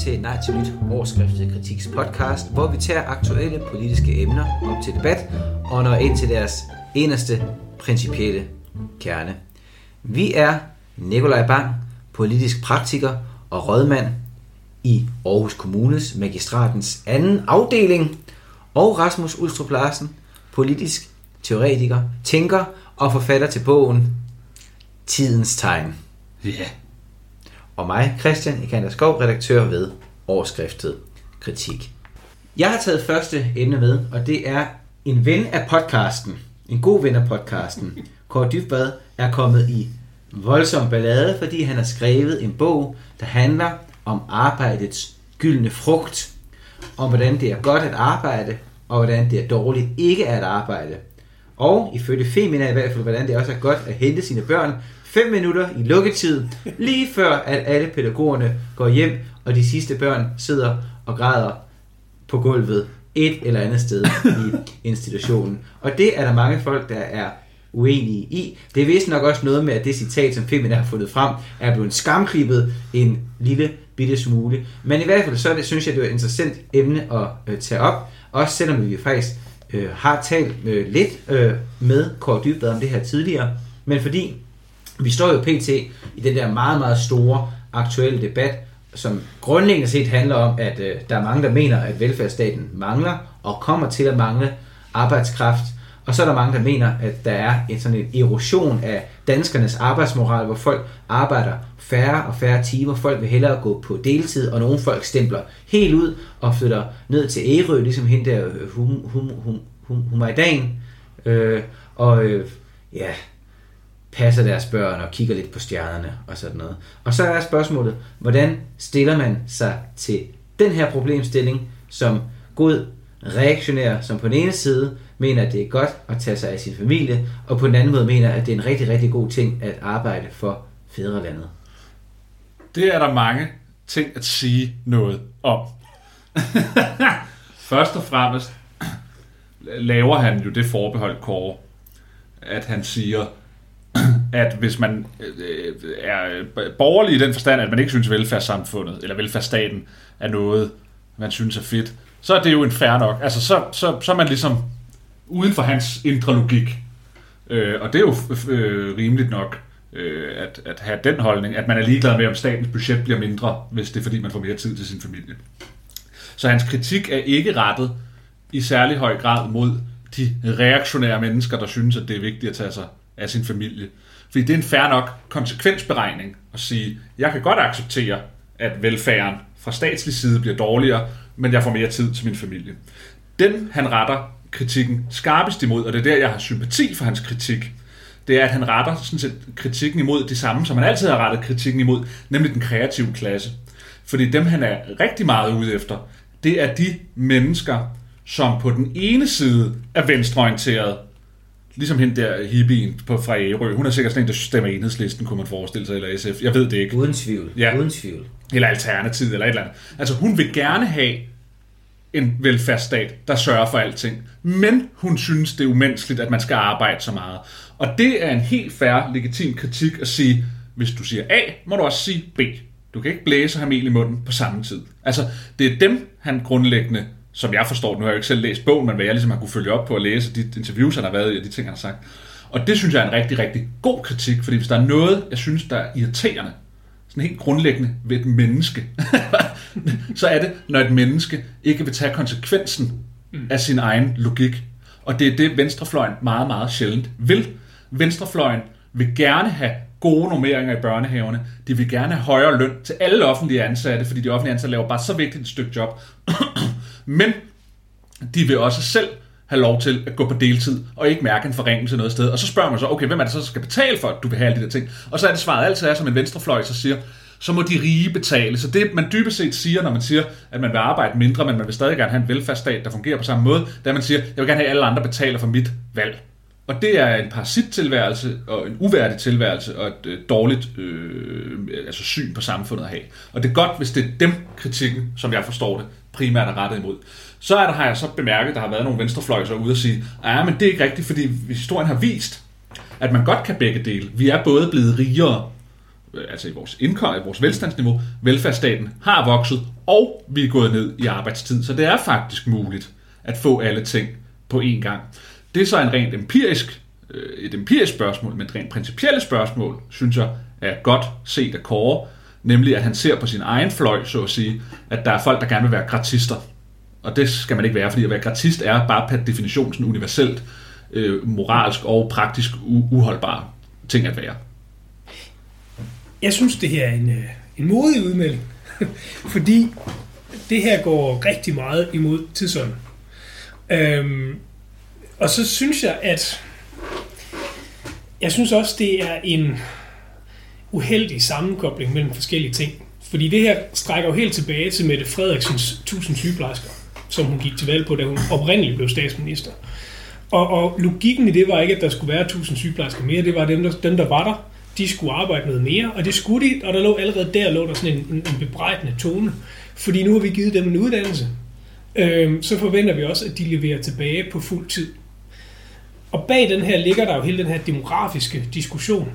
til Nej til Nyt Årskriftet Kritiks podcast, hvor vi tager aktuelle politiske emner op til debat og når ind til deres eneste principielle kerne. Vi er Nikolaj Bang, politisk praktiker og rådmand i Aarhus Kommunes Magistratens anden afdeling, og Rasmus Ulstrup Larsen, politisk teoretiker, tænker og forfatter til bogen Tidens Tegn. Ja. Yeah. Og mig, Christian Ikander Skov, redaktør ved Overskriftet Kritik. Jeg har taget første emne med, og det er en ven af podcasten. En god ven af podcasten. Kåre Dybvad er kommet i voldsom ballade, fordi han har skrevet en bog, der handler om arbejdets gyldne frugt. Om hvordan det er godt at arbejde, og hvordan det er dårligt ikke at arbejde. Og ifølge Femina i hvert fald, hvordan det også er godt at hente sine børn 5 minutter i lukketid, lige før at alle pædagogerne går hjem, og de sidste børn sidder og græder på gulvet et eller andet sted i institutionen. Og det er der mange folk, der er uenige i. Det er vist nok også noget med, at det citat, som Femina har fundet frem, er blevet skamklippet en lille bitte smule. Men i hvert fald så det, synes jeg, det er et interessant emne at øh, tage op. Også selvom vi faktisk øh, har talt øh, lidt øh, med Kåre Dybvad om det her tidligere. Men fordi vi står jo pt. i den der meget, meget store aktuelle debat, som grundlæggende set handler om, at øh, der er mange, der mener, at velfærdsstaten mangler og kommer til at mangle arbejdskraft. Og så er der mange, der mener, at der er en sådan en erosion af danskernes arbejdsmoral, hvor folk arbejder færre og færre timer. Folk vil hellere gå på deltid, og nogle folk stempler helt ud og flytter ned til Ærø, ligesom hende der øh, hum, hum, hum, hum, Humajdan. Øh, og øh, ja, passer deres børn og kigger lidt på stjernerne og sådan noget. Og så er spørgsmålet, hvordan stiller man sig til den her problemstilling som god reaktionær, som på den ene side mener, at det er godt at tage sig af sin familie, og på den anden måde mener, at det er en rigtig, rigtig god ting at arbejde for fædrelandet. Det er der mange ting at sige noget om. Først og fremmest laver han jo det forbehold, Kåre, at han siger, at hvis man øh, er borgerlig i den forstand, at man ikke synes, at velfærdssamfundet eller velfærdsstaten er noget, man synes er fedt, så er det jo en fair nok. Altså, så, så, så er man ligesom uden for hans indre logik. Øh, og det er jo øh, øh, rimeligt nok øh, at, at have den holdning, at man er ligeglad med, om statens budget bliver mindre, hvis det er fordi, man får mere tid til sin familie. Så hans kritik er ikke rettet i særlig høj grad mod de reaktionære mennesker, der synes, at det er vigtigt at tage sig af sin familie. Fordi det er en fair nok konsekvensberegning at sige, jeg kan godt acceptere, at velfærden fra statslig side bliver dårligere, men jeg får mere tid til min familie. Den han retter kritikken skarpest imod, og det er der, jeg har sympati for hans kritik, det er, at han retter sådan set kritikken imod det samme, som han altid har rettet kritikken imod, nemlig den kreative klasse. Fordi dem, han er rigtig meget ude efter, det er de mennesker, som på den ene side er venstreorienteret, Ligesom hende der hippien på, fra Ærø. Hun er sikkert sådan en, der stemmer enhedslisten, kunne man forestille sig, eller SF. Jeg ved det ikke. Uden tvivl. Ja. Uden tvivl. Eller Alternativ, eller et eller andet. Altså, hun vil gerne have en velfærdsstat, der sørger for alting. Men hun synes, det er umenneskeligt, at man skal arbejde så meget. Og det er en helt fair, legitim kritik at sige, hvis du siger A, må du også sige B. Du kan ikke blæse mel i munden på samme tid. Altså, det er dem, han grundlæggende som jeg forstår, nu har jeg jo ikke selv læst bogen, men hvad jeg ligesom har kunne følge op på at læse de interviews, han har været i, og de ting, han har sagt. Og det synes jeg er en rigtig, rigtig god kritik, fordi hvis der er noget, jeg synes, der er irriterende, sådan helt grundlæggende ved et menneske, så er det, når et menneske ikke vil tage konsekvensen mm. af sin egen logik. Og det er det, venstrefløjen meget, meget sjældent vil. Venstrefløjen vil gerne have gode normeringer i børnehaverne. De vil gerne have højere løn til alle offentlige ansatte, fordi de offentlige ansatte laver bare så vigtigt et stykke job. Men de vil også selv have lov til at gå på deltid, og ikke mærke en forringelse noget sted. Og så spørger man så, okay, hvem er det så, der skal betale for, at du vil have alle de der ting? Og så er det svaret altid er, som en venstrefløj så siger, så må de rige betale. Så det, man dybest set siger, når man siger, at man vil arbejde mindre, men man vil stadig gerne have en velfærdsstat, der fungerer på samme måde, det er, at man siger, jeg vil gerne have, at alle andre betaler for mit valg. Og det er en parasittilværelse og en uværdig tilværelse og et øh, dårligt øh, altså syn på samfundet at have. Og det er godt, hvis det er dem kritikken, som jeg forstår det, primært er rettet imod. Så er der, har jeg så bemærket, at der har været nogle venstrefløjser ude og sige, ja, men det er ikke rigtigt, fordi historien har vist, at man godt kan begge dele. Vi er både blevet rigere øh, altså i vores indkomst, i vores velstandsniveau, velfærdsstaten har vokset, og vi er gået ned i arbejdstid. Så det er faktisk muligt at få alle ting på én gang. Det er så en rent empirisk, øh, et empirisk spørgsmål, men et rent principielle spørgsmål, synes jeg, er godt set af Kåre, nemlig at han ser på sin egen fløj, så at sige, at der er folk, der gerne vil være gratister. Og det skal man ikke være, fordi at være gratist er bare per definition sådan universelt øh, moralsk og praktisk u- uholdbar ting at være. Jeg synes, det her er en, øh, en modig udmelding, fordi det her går rigtig meget imod tidsånden. Øhm, og så synes jeg, at jeg synes også, det er en uheldig sammenkobling mellem forskellige ting. Fordi det her strækker jo helt tilbage til Mette Frederiksens 1000 sygeplejersker, som hun gik til valg på, da hun oprindeligt blev statsminister. Og, og logikken i det var ikke, at der skulle være 1000 sygeplejersker mere, det var dem, der, dem, der var der. De skulle arbejde noget mere, og det skulle de, og der lå allerede der lå der sådan en, en, en bebrejdende tone. Fordi nu har vi givet dem en uddannelse, øh, så forventer vi også, at de leverer tilbage på fuld tid. Og bag den her ligger der jo hele den her demografiske diskussion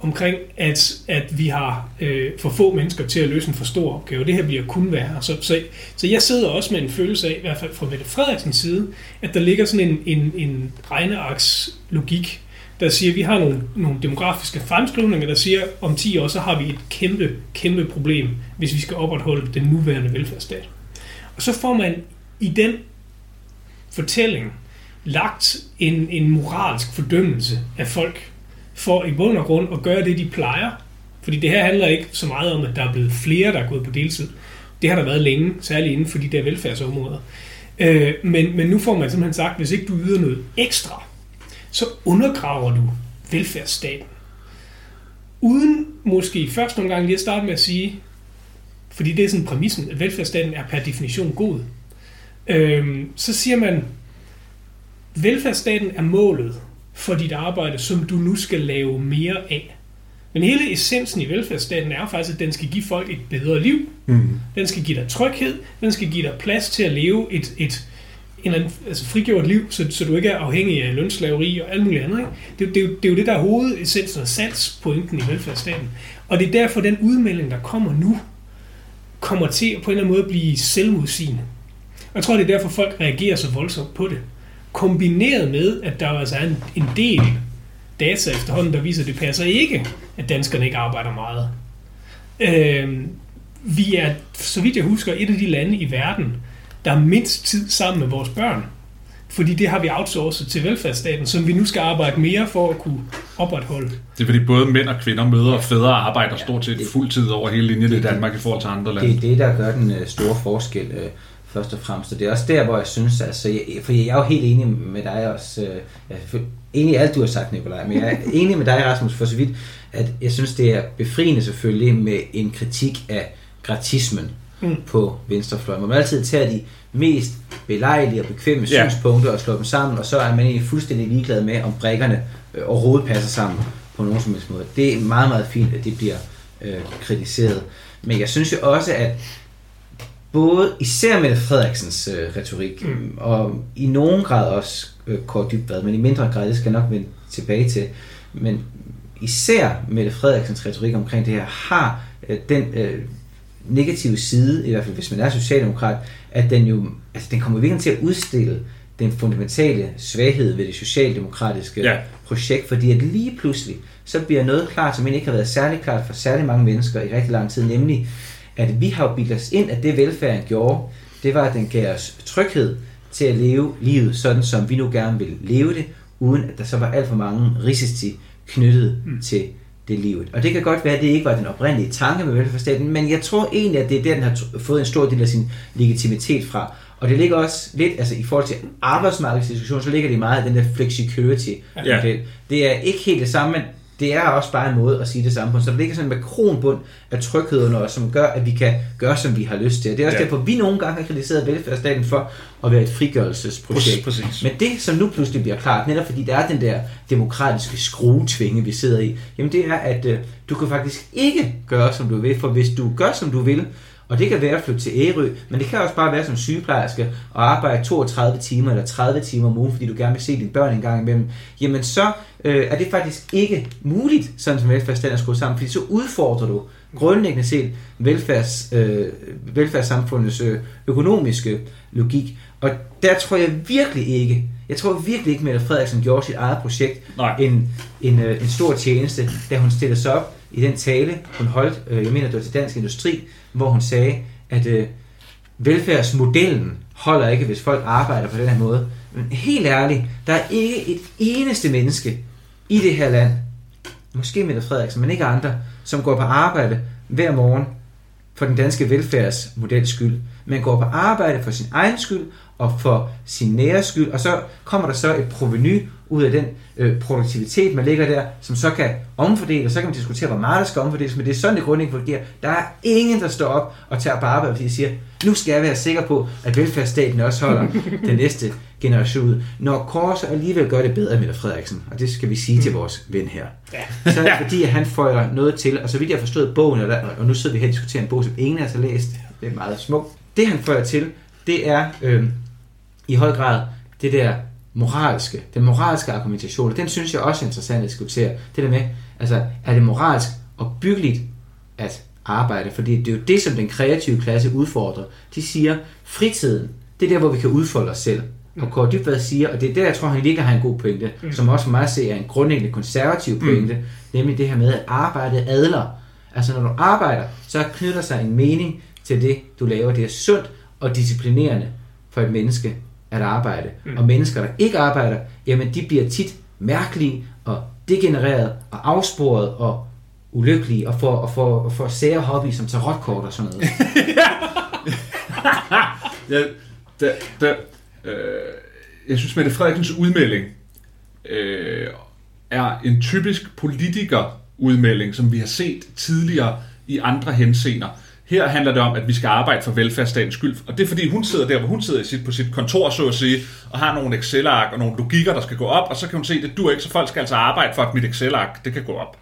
omkring, at, at vi har øh, for få mennesker til at løse en for stor opgave. Det her bliver kun værre. Så, så, så jeg sidder også med en følelse af, i hvert fald fra Mette Frederiksens side, at der ligger sådan en, en, en regneaks logik, der siger, at vi har nogle, nogle demografiske fremskrivninger, der siger, at om 10 år, så har vi et kæmpe, kæmpe problem, hvis vi skal opretholde den nuværende velfærdsstat. Og så får man i den fortælling lagt en, en moralsk fordømmelse af folk, for i bund og grund at gøre det, de plejer. Fordi det her handler ikke så meget om, at der er blevet flere, der er gået på deltid. Det har der været længe, særligt inden for de der velfærdsområder. Øh, men, men nu får man simpelthen sagt, hvis ikke du yder noget ekstra, så undergraver du velfærdsstaten. Uden måske først nogle gange lige at starte med at sige, fordi det er sådan præmissen, at velfærdsstaten er per definition god. Øh, så siger man, velfærdsstaten er målet for dit arbejde, som du nu skal lave mere af. Men hele essensen i velfærdsstaten er faktisk, at den skal give folk et bedre liv. Mm. Den skal give dig tryghed. Den skal give dig plads til at leve et, et en eller anden, altså frigjort liv, så, så du ikke er afhængig af lønslaveri og alt muligt andet. Ikke? Det, det, det er jo det, der er hovedessensen og satspointen i velfærdsstaten. Og det er derfor, den udmelding, der kommer nu, kommer til på en eller anden måde at blive selvmodsigende. Og jeg tror, det er derfor, folk reagerer så voldsomt på det kombineret med, at der altså er en, en del data efterhånden, der viser, at det passer ikke, at danskerne ikke arbejder meget. Øh, vi er, så vidt jeg husker, et af de lande i verden, der er mindst tid sammen med vores børn. Fordi det har vi outsourcet til velfærdsstaten, som vi nu skal arbejde mere for at kunne opretholde. Det er fordi både mænd og kvinder, møder og fædre arbejder stort set fuldtid over hele linjen i Danmark i forhold til andre lande. Det er det, der gør den øh, store forskel. Først og fremmest. Og det er også der, hvor jeg synes, altså, jeg, for jeg er jo helt enig med dig også, øh, jeg er enig i alt, du har sagt, Nikolaj, men jeg er enig med dig, Rasmus, for så vidt, at jeg synes, det er befriende selvfølgelig med en kritik af gratismen mm. på venstrefløjen. Man må altid tage de mest belejlige og bekvemme yeah. synspunkter og slå dem sammen, og så er man egentlig fuldstændig ligeglad med, om brækkerne øh, overhovedet passer sammen på nogen som helst måde. Det er meget, meget fint, at det bliver øh, kritiseret. Men jeg synes jo også, at både især med Frederiksens øh, retorik, mm. og i nogen grad også øh, Kåre Dybvad, men i mindre grad, det skal jeg nok vende tilbage til, men især med Frederiksens retorik omkring det her, har øh, den øh, negative side, i hvert fald hvis man er socialdemokrat, at den jo, altså den kommer virkelig til at udstille den fundamentale svaghed ved det socialdemokratiske ja. projekt, fordi at lige pludselig, så bliver noget klart, som ikke har været særlig klart for særlig mange mennesker i rigtig lang tid, nemlig at vi har bildet os ind, at det velfærden gjorde, det var, at den gav os tryghed til at leve livet sådan, som vi nu gerne vil leve det, uden at der så var alt for mange risici knyttet mm. til det livet. Og det kan godt være, at det ikke var den oprindelige tanke med velfærdsstaten, men jeg tror egentlig, at det er der, den har fået en stor del af sin legitimitet fra. Og det ligger også lidt, altså i forhold til arbejdsmarkedsdiskussion, så ligger det meget i den der flexicurity Ja. Det er ikke helt det samme, men det er også bare en måde at sige det samme på. Så der ligger sådan en makronbund af tryghed under os, som gør, at vi kan gøre, som vi har lyst til. Det er også ja. derfor, vi nogle gange har kritiseret velfærdsstaten for at være et frigørelsesprojekt. Præcis. Men det, som nu pludselig bliver klart, netop fordi der er den der demokratiske skruetvinge, vi sidder i, jamen det er, at øh, du kan faktisk ikke gøre, som du vil, for hvis du gør, som du vil, Og det kan være at flytte til Ærø, men det kan også bare være som sygeplejerske og arbejde 32 timer eller 30 timer om ugen, fordi du gerne vil se dine børn en gang imellem. Jamen så øh, er det faktisk ikke muligt, sådan som velfærdsstaten er skruet sammen, fordi så udfordrer du grundlæggende set velfærds, øh, velfærdssamfundets øh, økonomiske logik. Og der tror jeg virkelig ikke, jeg tror virkelig ikke, Mette Frederiksen gjorde sit eget projekt Nej. en, en, øh, en stor tjeneste, da hun stillede sig op i den tale, hun holdt, øh, jeg mener det var til Dansk Industri, hvor hun sagde, at øh, velfærdsmodellen holder ikke, hvis folk arbejder på den her måde. Men helt ærligt, der er ikke et eneste menneske i det her land, måske Mette Frederiksen, men ikke andre, som går på arbejde hver morgen for den danske velfærdsmodels skyld. Man går på arbejde for sin egen skyld og for sin nære skyld, og så kommer der så et proveny ud af den øh, produktivitet, man lægger der, som så kan omfordele, og så kan man diskutere, hvor meget der skal omfordeles, men det er sådan, det grundlæggende fungerer. Der er ingen, der står op og tager på arbejde, fordi de siger, nu skal jeg være sikker på, at velfærdsstaten også holder den næste generation ud. Når Kors alligevel gør det bedre, Mette Frederiksen, og det skal vi sige til vores ven her, så er det fordi, at han føjer noget til, og så vidt jeg har forstået bogen, og, der, og nu sidder vi her og diskuterer en bog, som ingen af os har læst, det er meget smukt. Det han føjer til, det er øh, i høj grad det der moralske, den moralske argumentation, og den synes jeg også er interessant at diskutere. Det der med, altså, er det moralsk og byggeligt at arbejde? Fordi det er jo det, som den kreative klasse udfordrer. De siger, fritiden, det er der, hvor vi kan udfolde os selv. Og Kåre Dybvad siger, og det er der, jeg tror, han ligger har en god pointe, som også for mig ser er en grundlæggende konservativ pointe, mm. nemlig det her med, at arbejde adler. Altså når du arbejder, så knytter sig en mening til det, du laver. Det er sundt og disciplinerende for et menneske at arbejde. Mm. Og mennesker, der ikke arbejder, jamen de bliver tit mærkelige og degenereret og afsporet og ulykkelige og får, og får, og får sære hobby som tarotkort og sådan noget. Ja, der, der, øh, jeg synes, Mette Frederiksens udmelding øh, er en typisk politikerudmelding, som vi har set tidligere i andre henseender. Her handler det om, at vi skal arbejde for velfærdsstatens skyld. Og det er fordi, hun sidder der, hvor hun sidder i sit, på sit kontor, så at sige, og har nogle Excel-ark og nogle logikker, der skal gå op, og så kan hun se, at det dur ikke, så folk skal altså arbejde for, at mit Excel-ark, det kan gå op.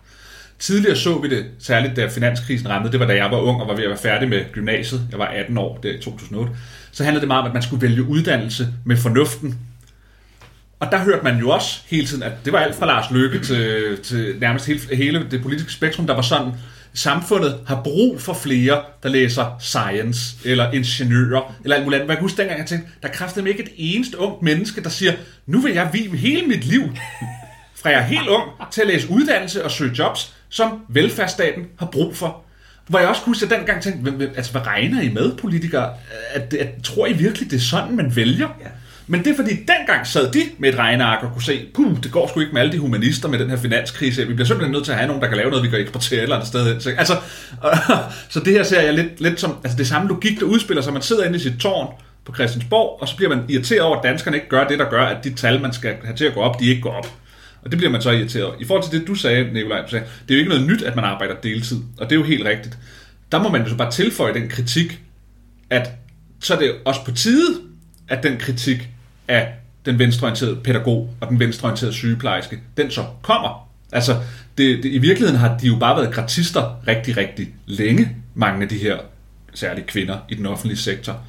Tidligere så vi det, særligt da finanskrisen ramte, det var da jeg var ung og var ved at være færdig med gymnasiet, jeg var 18 år, det er i 2008, så handlede det meget om, at man skulle vælge uddannelse med fornuften. Og der hørte man jo også hele tiden, at det var alt fra Lars Løkke til, til nærmest hele, hele det politiske spektrum, der var sådan, samfundet har brug for flere, der læser science, eller ingeniører, eller alt muligt andet. Man kan huske dengang, jeg tænkte, der kræftede ikke et eneste ungt menneske, der siger, nu vil jeg vie hele mit liv, fra jeg er helt ung, til at læse uddannelse og søge jobs, som velfærdsstaten har brug for. Hvor jeg også kunne huske, at dengang tænkte, altså hvad regner I med, politikere? At, at, tror I virkelig, det er sådan, man vælger? Ja. Men det er fordi, dengang sad de med et regneark og kunne se, puh, det går sgu ikke med alle de humanister med den her finanskrise. Vi bliver simpelthen nødt til at have nogen, der kan lave noget, vi kan eksportere eller andet sted hen. Så, altså, så det her ser jeg lidt, lidt som, altså det samme logik, der udspiller sig. Man sidder inde i sit tårn på Christiansborg, og så bliver man irriteret over, at danskerne ikke gør det, der gør, at de tal, man skal have til at gå op, de ikke går op. Og det bliver man så irriteret over. I forhold til det, du sagde, Nikolaj, du sagde, det er jo ikke noget nyt, at man arbejder deltid. Og det er jo helt rigtigt. Der må man jo så bare tilføje den kritik, at så er det også på tide, at den kritik af den venstreorienterede pædagog og den venstreorienterede sygeplejerske, den så kommer. Altså, det, det, i virkeligheden har de jo bare været gratister rigtig, rigtig længe, mange af de her særlige kvinder i den offentlige sektor.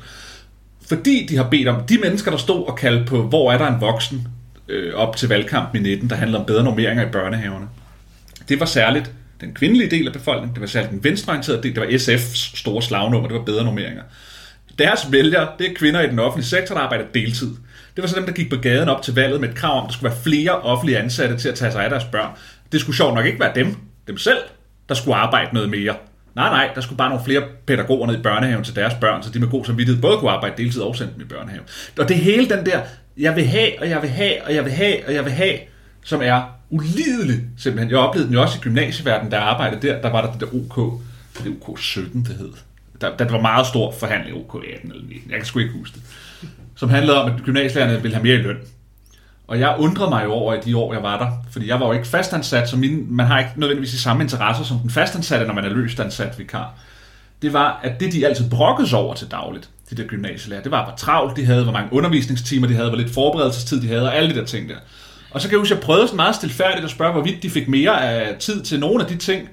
Fordi de har bedt om, de mennesker, der stod og kaldte på, hvor er der en voksen, øh, op til valgkampen i 19, der handler om bedre normeringer i børnehaverne. Det var særligt den kvindelige del af befolkningen, det var særligt den venstreorienterede del, det var SF's store slagnummer, det var bedre normeringer. Deres vælgere, det er kvinder i den offentlige sektor, der arbejder deltid. Det var så dem, der gik på gaden op til valget med et krav om, at der skulle være flere offentlige ansatte til at tage sig af deres børn. Det skulle sjovt nok ikke være dem, dem selv, der skulle arbejde noget mere. Nej, nej, der skulle bare nogle flere pædagoger ned i børnehaven til deres børn, så de med god samvittighed både kunne arbejde deltid og sende dem i børnehave. Og det hele den der, jeg vil have, og jeg vil have, og jeg vil have, og jeg vil have, som er ulidelig simpelthen. Jeg oplevede den jo også i gymnasieverdenen, der arbejdede der, der var der det der OK, det OK 17, det hed. Der, der var meget stor forhandling, OK 18 eller 19, jeg kan sgu ikke huske det. Som handlede om, at gymnasielærerne ville have mere i løn. Og jeg undrede mig jo over i de år, jeg var der, fordi jeg var jo ikke fastansat, så mine, man har ikke nødvendigvis de samme interesser som den fastansatte, når man er løst ansat vikar. Det var, at det de altid brokkes over til dagligt, de der gymnasielærer, det var, hvor travlt de havde, hvor mange undervisningstimer de havde, hvor lidt forberedelsestid de havde, og alle de der ting der. Og så kan jeg huske, at jeg prøvede sådan meget stilfærdigt at spørge, hvorvidt de fik mere af tid til nogle af de ting,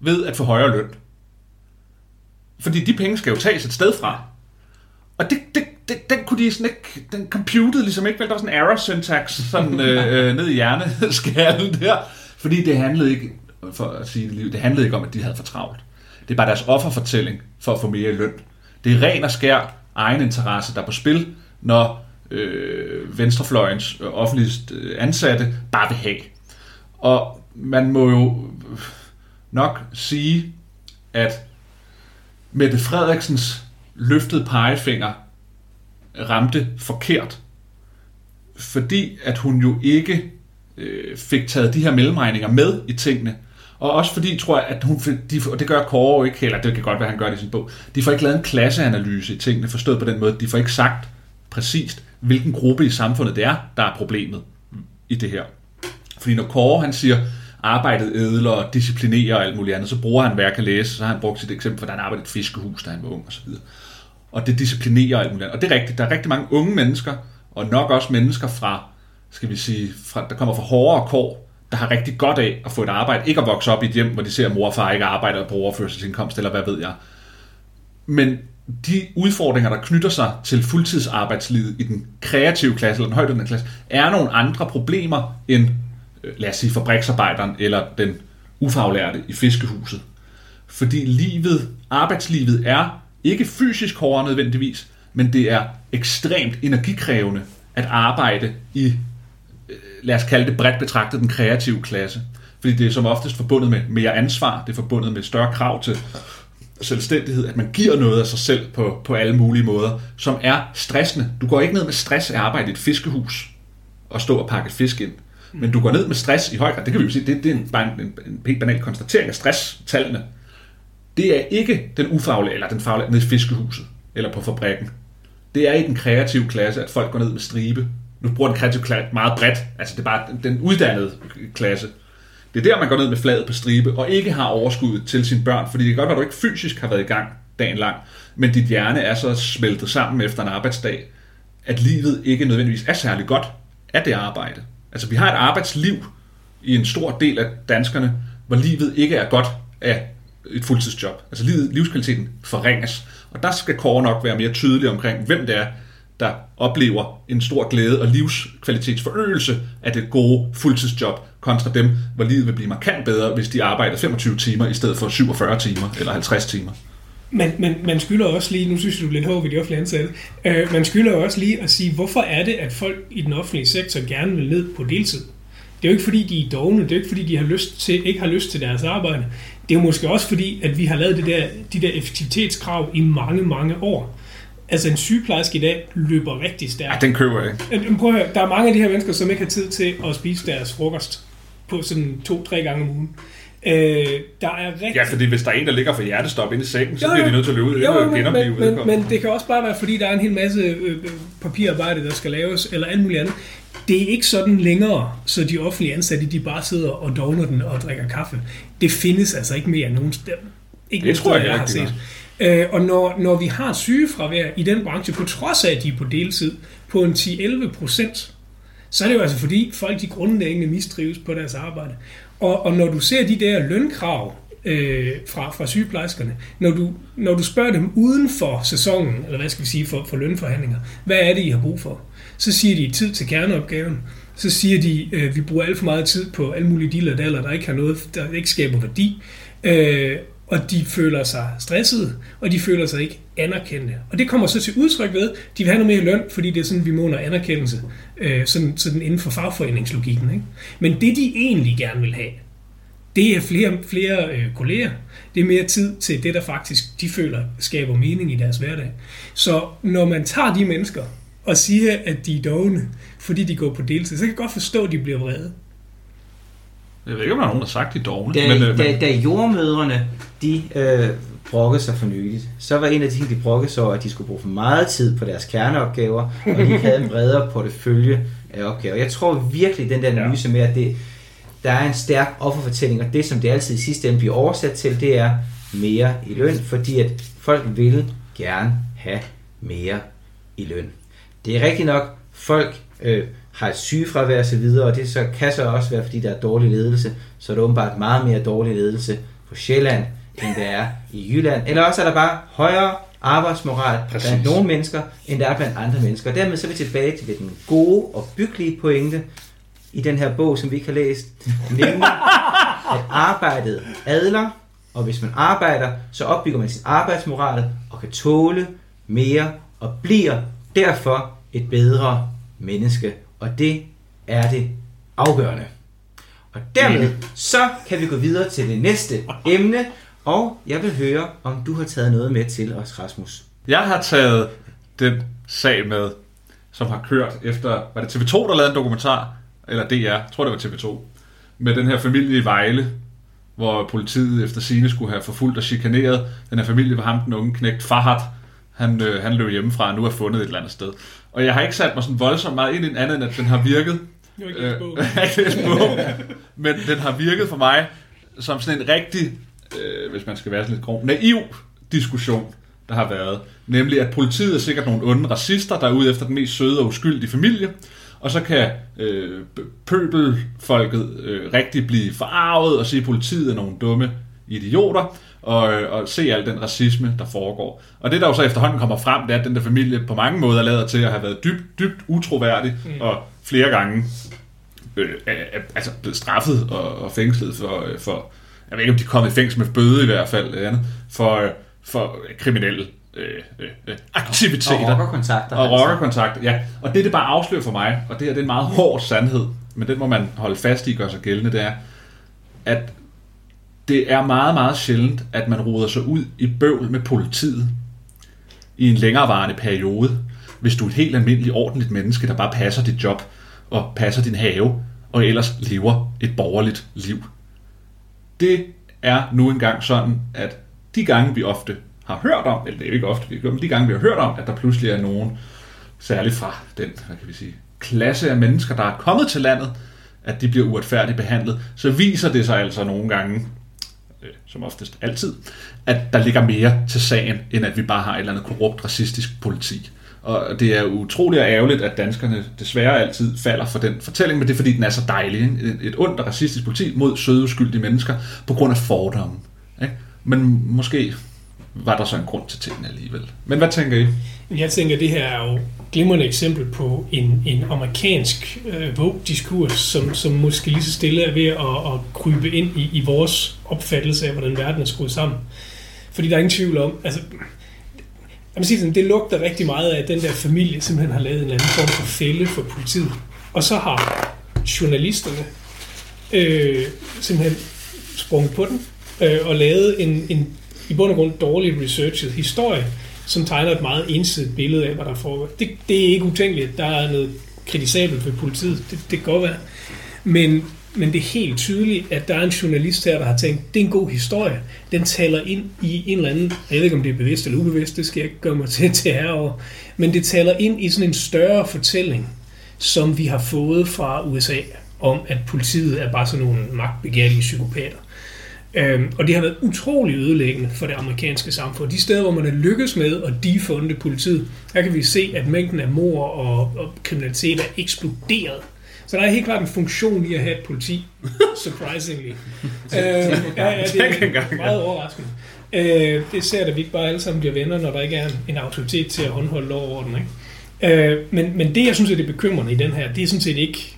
ved at få højere løn. Fordi de penge skal jo tages et sted fra. Og det, det, det, den kunne de sådan ikke, den computede ligesom ikke, vel, der var sådan en error syntax sådan øh, øh, ned i hjerneskallen der. Fordi det handlede ikke, for at sige det lige, det handlede ikke om, at de havde for travlt. Det er bare deres offerfortælling for at få mere i løn. Det er ren og skær egen interesse, der er på spil, når øh, venstrefløjens øh, øh ansatte bare vil have. Og man må jo øh, nok sige, at Mette Frederiksens løftede pegefinger ramte forkert, fordi at hun jo ikke øh, fik taget de her mellemregninger med i tingene, og også fordi, tror jeg, at hun, de, og det gør Kåre ikke, heller, det kan godt være, han gør det i sin bog, de får ikke lavet en klasseanalyse i tingene, forstået på den måde, de får ikke sagt præcist, hvilken gruppe i samfundet det er, der er problemet i det her. Fordi når Kåre, han siger, arbejdet ædler og disciplinerer og alt muligt andet, så bruger han, hvad jeg kan læse, så har han brugt sit eksempel, for han arbejdede i et fiskehus, da han var ung og så videre. Og det disciplinerer og alt muligt andet. Og det er rigtigt, der er rigtig mange unge mennesker, og nok også mennesker fra, skal vi sige, fra, der kommer fra hårdere kår, der har rigtig godt af at få et arbejde, ikke at vokse op i et hjem, hvor de ser, at mor og far ikke arbejder på overførselsindkomst, eller hvad ved jeg. Men de udfordringer, der knytter sig til fuldtidsarbejdslivet i den kreative klasse, eller den højtuddannede klasse, er nogle andre problemer end, øh, lad os sige, fabriksarbejderen eller den ufaglærte i fiskehuset. Fordi livet, arbejdslivet er ikke fysisk hårdere nødvendigvis, men det er ekstremt energikrævende at arbejde i Øh, lad os kalde det bredt betragtet, den kreative klasse. Fordi det er som oftest forbundet med mere ansvar, det er forbundet med større krav til selvstændighed, at man giver noget af sig selv på, på alle mulige måder, som er stressende. Du går ikke ned med stress af arbejde i et fiskehus og stå og pakke fisk ind. Men du går ned med stress i høj grad. Det kan vi jo sige, det, det er en, bare en, en, en helt banal konstatering af stresstallene. Det er ikke den ufaglige, eller den faglige nede i fiskehuset eller på fabrikken. Det er i den kreative klasse, at folk går ned med stribe nu bruger den kreative klasse meget bredt, altså det er bare den uddannede klasse. Det er der, man går ned med flaget på stribe, og ikke har overskud til sine børn, fordi det kan godt være, at du ikke fysisk har været i gang dagen lang, men dit hjerne er så smeltet sammen efter en arbejdsdag, at livet ikke nødvendigvis er særlig godt af det arbejde. Altså vi har et arbejdsliv i en stor del af danskerne, hvor livet ikke er godt af et fuldtidsjob. Altså livet, livskvaliteten forringes. Og der skal Kåre nok være mere tydelig omkring, hvem det er, der oplever en stor glæde og livskvalitetsforøgelse af det gode fuldtidsjob, kontra dem, hvor livet vil blive markant bedre, hvis de arbejder 25 timer i stedet for 47 timer eller 50 timer. Men, men man skylder også lige, nu synes du er lidt hård ved de offentlige ansatte, øh, man skylder også lige at sige, hvorfor er det, at folk i den offentlige sektor gerne vil ned på deltid? Det er jo ikke fordi, de er dogne, det er jo ikke fordi, de har lyst til, ikke har lyst til deres arbejde. Det er jo måske også fordi, at vi har lavet det der, de der effektivitetskrav i mange, mange år. Altså en sygeplejerske i dag løber rigtig stærkt. Ja, den køber jeg ikke. Prøv at høre, der er mange af de her mennesker, som ikke har tid til at spise deres frokost på sådan to-tre gange om ugen. Øh, der er rigtig... Ja, fordi hvis der er en, der ligger for hjertestop inde i sengen, så jo, bliver de nødt til at løbe ud jo, og men, men, men, men det kan også bare være, fordi der er en hel masse øh, øh, papirarbejde, der skal laves, eller alt muligt andet. Det er ikke sådan længere, så de offentlige ansatte, de bare sidder og dogner den og drikker kaffe. Det findes altså ikke mere nogen steder. Ikke det tror jeg, jeg har set. Øh, og når, når vi har sygefravær i den branche, på trods af, at de er på deltid, på en 10-11 procent, så er det jo altså fordi, folk de grundlæggende mistrives på deres arbejde. Og, og når du ser de der lønkrav øh, fra, fra sygeplejerskerne, når du, når du spørger dem uden for sæsonen, eller hvad skal vi sige, for, for lønforhandlinger, hvad er det, I har brug for? Så siger de tid til kerneopgaven. Så siger de, øh, vi bruger alt for meget tid på alle mulige dealer, der ikke har noget, der ikke skaber værdi. Øh, og de føler sig stressede, og de føler sig ikke anerkendte. Og det kommer så til udtryk ved, at de vil have noget mere løn, fordi det er sådan, vi måler anerkendelse, øh, sådan, sådan inden for fagforeningslogikken. Ikke? Men det, de egentlig gerne vil have, det er flere, flere øh, kolleger. Det er mere tid til det, der faktisk de føler skaber mening i deres hverdag. Så når man tager de mennesker og siger, at de er dogne, fordi de går på deltid, så kan jeg godt forstå, at de bliver vrede. Jeg ved ikke, om der er nogen, der har sagt, de er dogne. Da, men, øh, da, da jordmødrene, de øh, brokkede sig for nyligt, så var en af de ting, de brokkede sig over, at de skulle bruge for meget tid på deres kerneopgaver, og de havde en bredere portefølje af opgaver. Jeg tror virkelig, den der analyse med, at det, der er en stærk offerfortælling, og det, som det altid i sidste ende bliver oversat til, det er mere i løn, fordi at folk vil gerne have mere i løn. Det er rigtigt nok, folk øh, har et sygefravær og så videre, og det så, kan så også være, fordi der er dårlig ledelse, så er det åbenbart meget mere dårlig ledelse på Sjælland, end der er i Jylland. Eller også er der bare højere arbejdsmoral Præcis. blandt nogle mennesker, end der er blandt andre mennesker. Og dermed så er vi tilbage til den gode og byggelige pointe i den her bog, som vi ikke har læst. Nemlig, at arbejdet adler, og hvis man arbejder, så opbygger man sin arbejdsmoral og kan tåle mere og bliver derfor et bedre menneske. Og det er det afgørende. Og dermed så kan vi gå videre til det næste emne, og jeg vil høre, om du har taget noget med til os, Rasmus. Jeg har taget den sag med, som har kørt efter, var det TV2, der lavede en dokumentar, eller DR, jeg tror det var TV2, med den her familie i Vejle, hvor politiet efter sine skulle have forfulgt og chikaneret den her familie, hvor ham den unge knægt Fahad, han, øh, han løb hjemmefra og nu er fundet et eller andet sted. Og jeg har ikke sat mig sådan voldsomt meget ind i den andet, end at den har virket. Jeg bogen. Øh, har ikke læst bogen, men den har virket for mig som sådan en rigtig, øh, hvis man skal være sådan lidt grov, naiv diskussion, der har været. Nemlig, at politiet er sikkert nogle onde racister, der er ude efter den mest søde og uskyldige familie, og så kan øh, pøbelfolket øh, rigtig blive forarvet og sige, at politiet er nogle dumme idioter, og, øh, og se al den racisme, der foregår. Og det, der jo så efterhånden kommer frem, det er, at den der familie på mange måder lader til at have været dybt, dybt utroværdig, mm. og flere gange øh, altså blevet straffet og, og fængslet for, øh, for, jeg ved ikke om de kommet i fængsel med bøde i hvert fald, eller andet, for, øh, for kriminelle øh, øh, øh, aktiviteter. Og rockerkontakter. Og altså. rockerkontakter, ja. Og det, det bare afslører for mig, og det her det er en meget hård sandhed, men den må man holde fast i, gør sig gældende, det er, at det er meget, meget sjældent, at man ruder sig ud i bøvl med politiet i en længerevarende periode, hvis du er et helt almindeligt, ordentligt menneske, der bare passer dit job og passer din have, og ellers lever et borgerligt liv. Det er nu engang sådan, at de gange vi ofte har hørt om, eller det er ikke ofte, vi men de gange vi har hørt om, at der pludselig er nogen, særligt fra den, hvad kan vi sige, klasse af mennesker, der er kommet til landet, at de bliver uretfærdigt behandlet, så viser det sig altså nogle gange, som oftest altid, at der ligger mere til sagen, end at vi bare har et eller andet korrupt, racistisk politi. Og det er utroligt ærgerligt, at danskerne desværre altid falder for den fortælling, men det er fordi, den er så dejlig. Ikke? Et- ondt og racistisk politi mod søde, uskyldige mennesker på grund af fordomme. Ikke? Men måske var der så en grund til tingene alligevel. Men hvad tænker I? Jeg tænker, at det her er jo glimrende eksempel på en, en amerikansk øh, vogue-diskurs, som, som måske lige så stille er ved at, at krybe ind i, i vores opfattelse af, hvordan verden er skruet sammen. Fordi der er ingen tvivl om, altså, jeg vil sige sådan, det lugter rigtig meget af, at den der familie simpelthen har lavet en eller anden form for fælde for politiet. Og så har journalisterne øh, simpelthen sprunget på den øh, og lavet en, en i bund og grund dårlig researchet historie, som tegner et meget ensidigt billede af, hvad der foregår. Det, det er ikke utænkeligt, at der er noget kritisabelt ved politiet. Det, det kan godt være. Men, men det er helt tydeligt, at der er en journalist her, der har tænkt, det er en god historie. Den taler ind i en eller anden, jeg ved ikke om det er bevidst eller ubevidst, det skal jeg ikke gøre mig til, til herover, men det taler ind i sådan en større fortælling, som vi har fået fra USA, om at politiet er bare sådan nogle magtbegærlige psykopater. Øhm, og det har været utrolig ødelæggende for det amerikanske samfund. De steder, hvor man er lykkes med at defunde politiet, der kan vi se, at mængden af mord og, og kriminalitet er eksploderet. Så der er helt klart en funktion i at have et politi, surprisingly. øh, ja, ja, det er meget overraskende. Øh, det ser at vi ikke bare alle sammen bliver venner, når der ikke er en, en autoritet til at håndholde lov og orden. Ikke? Øh, men, men det, jeg synes er det bekymrende i den her, det er sådan set ikke,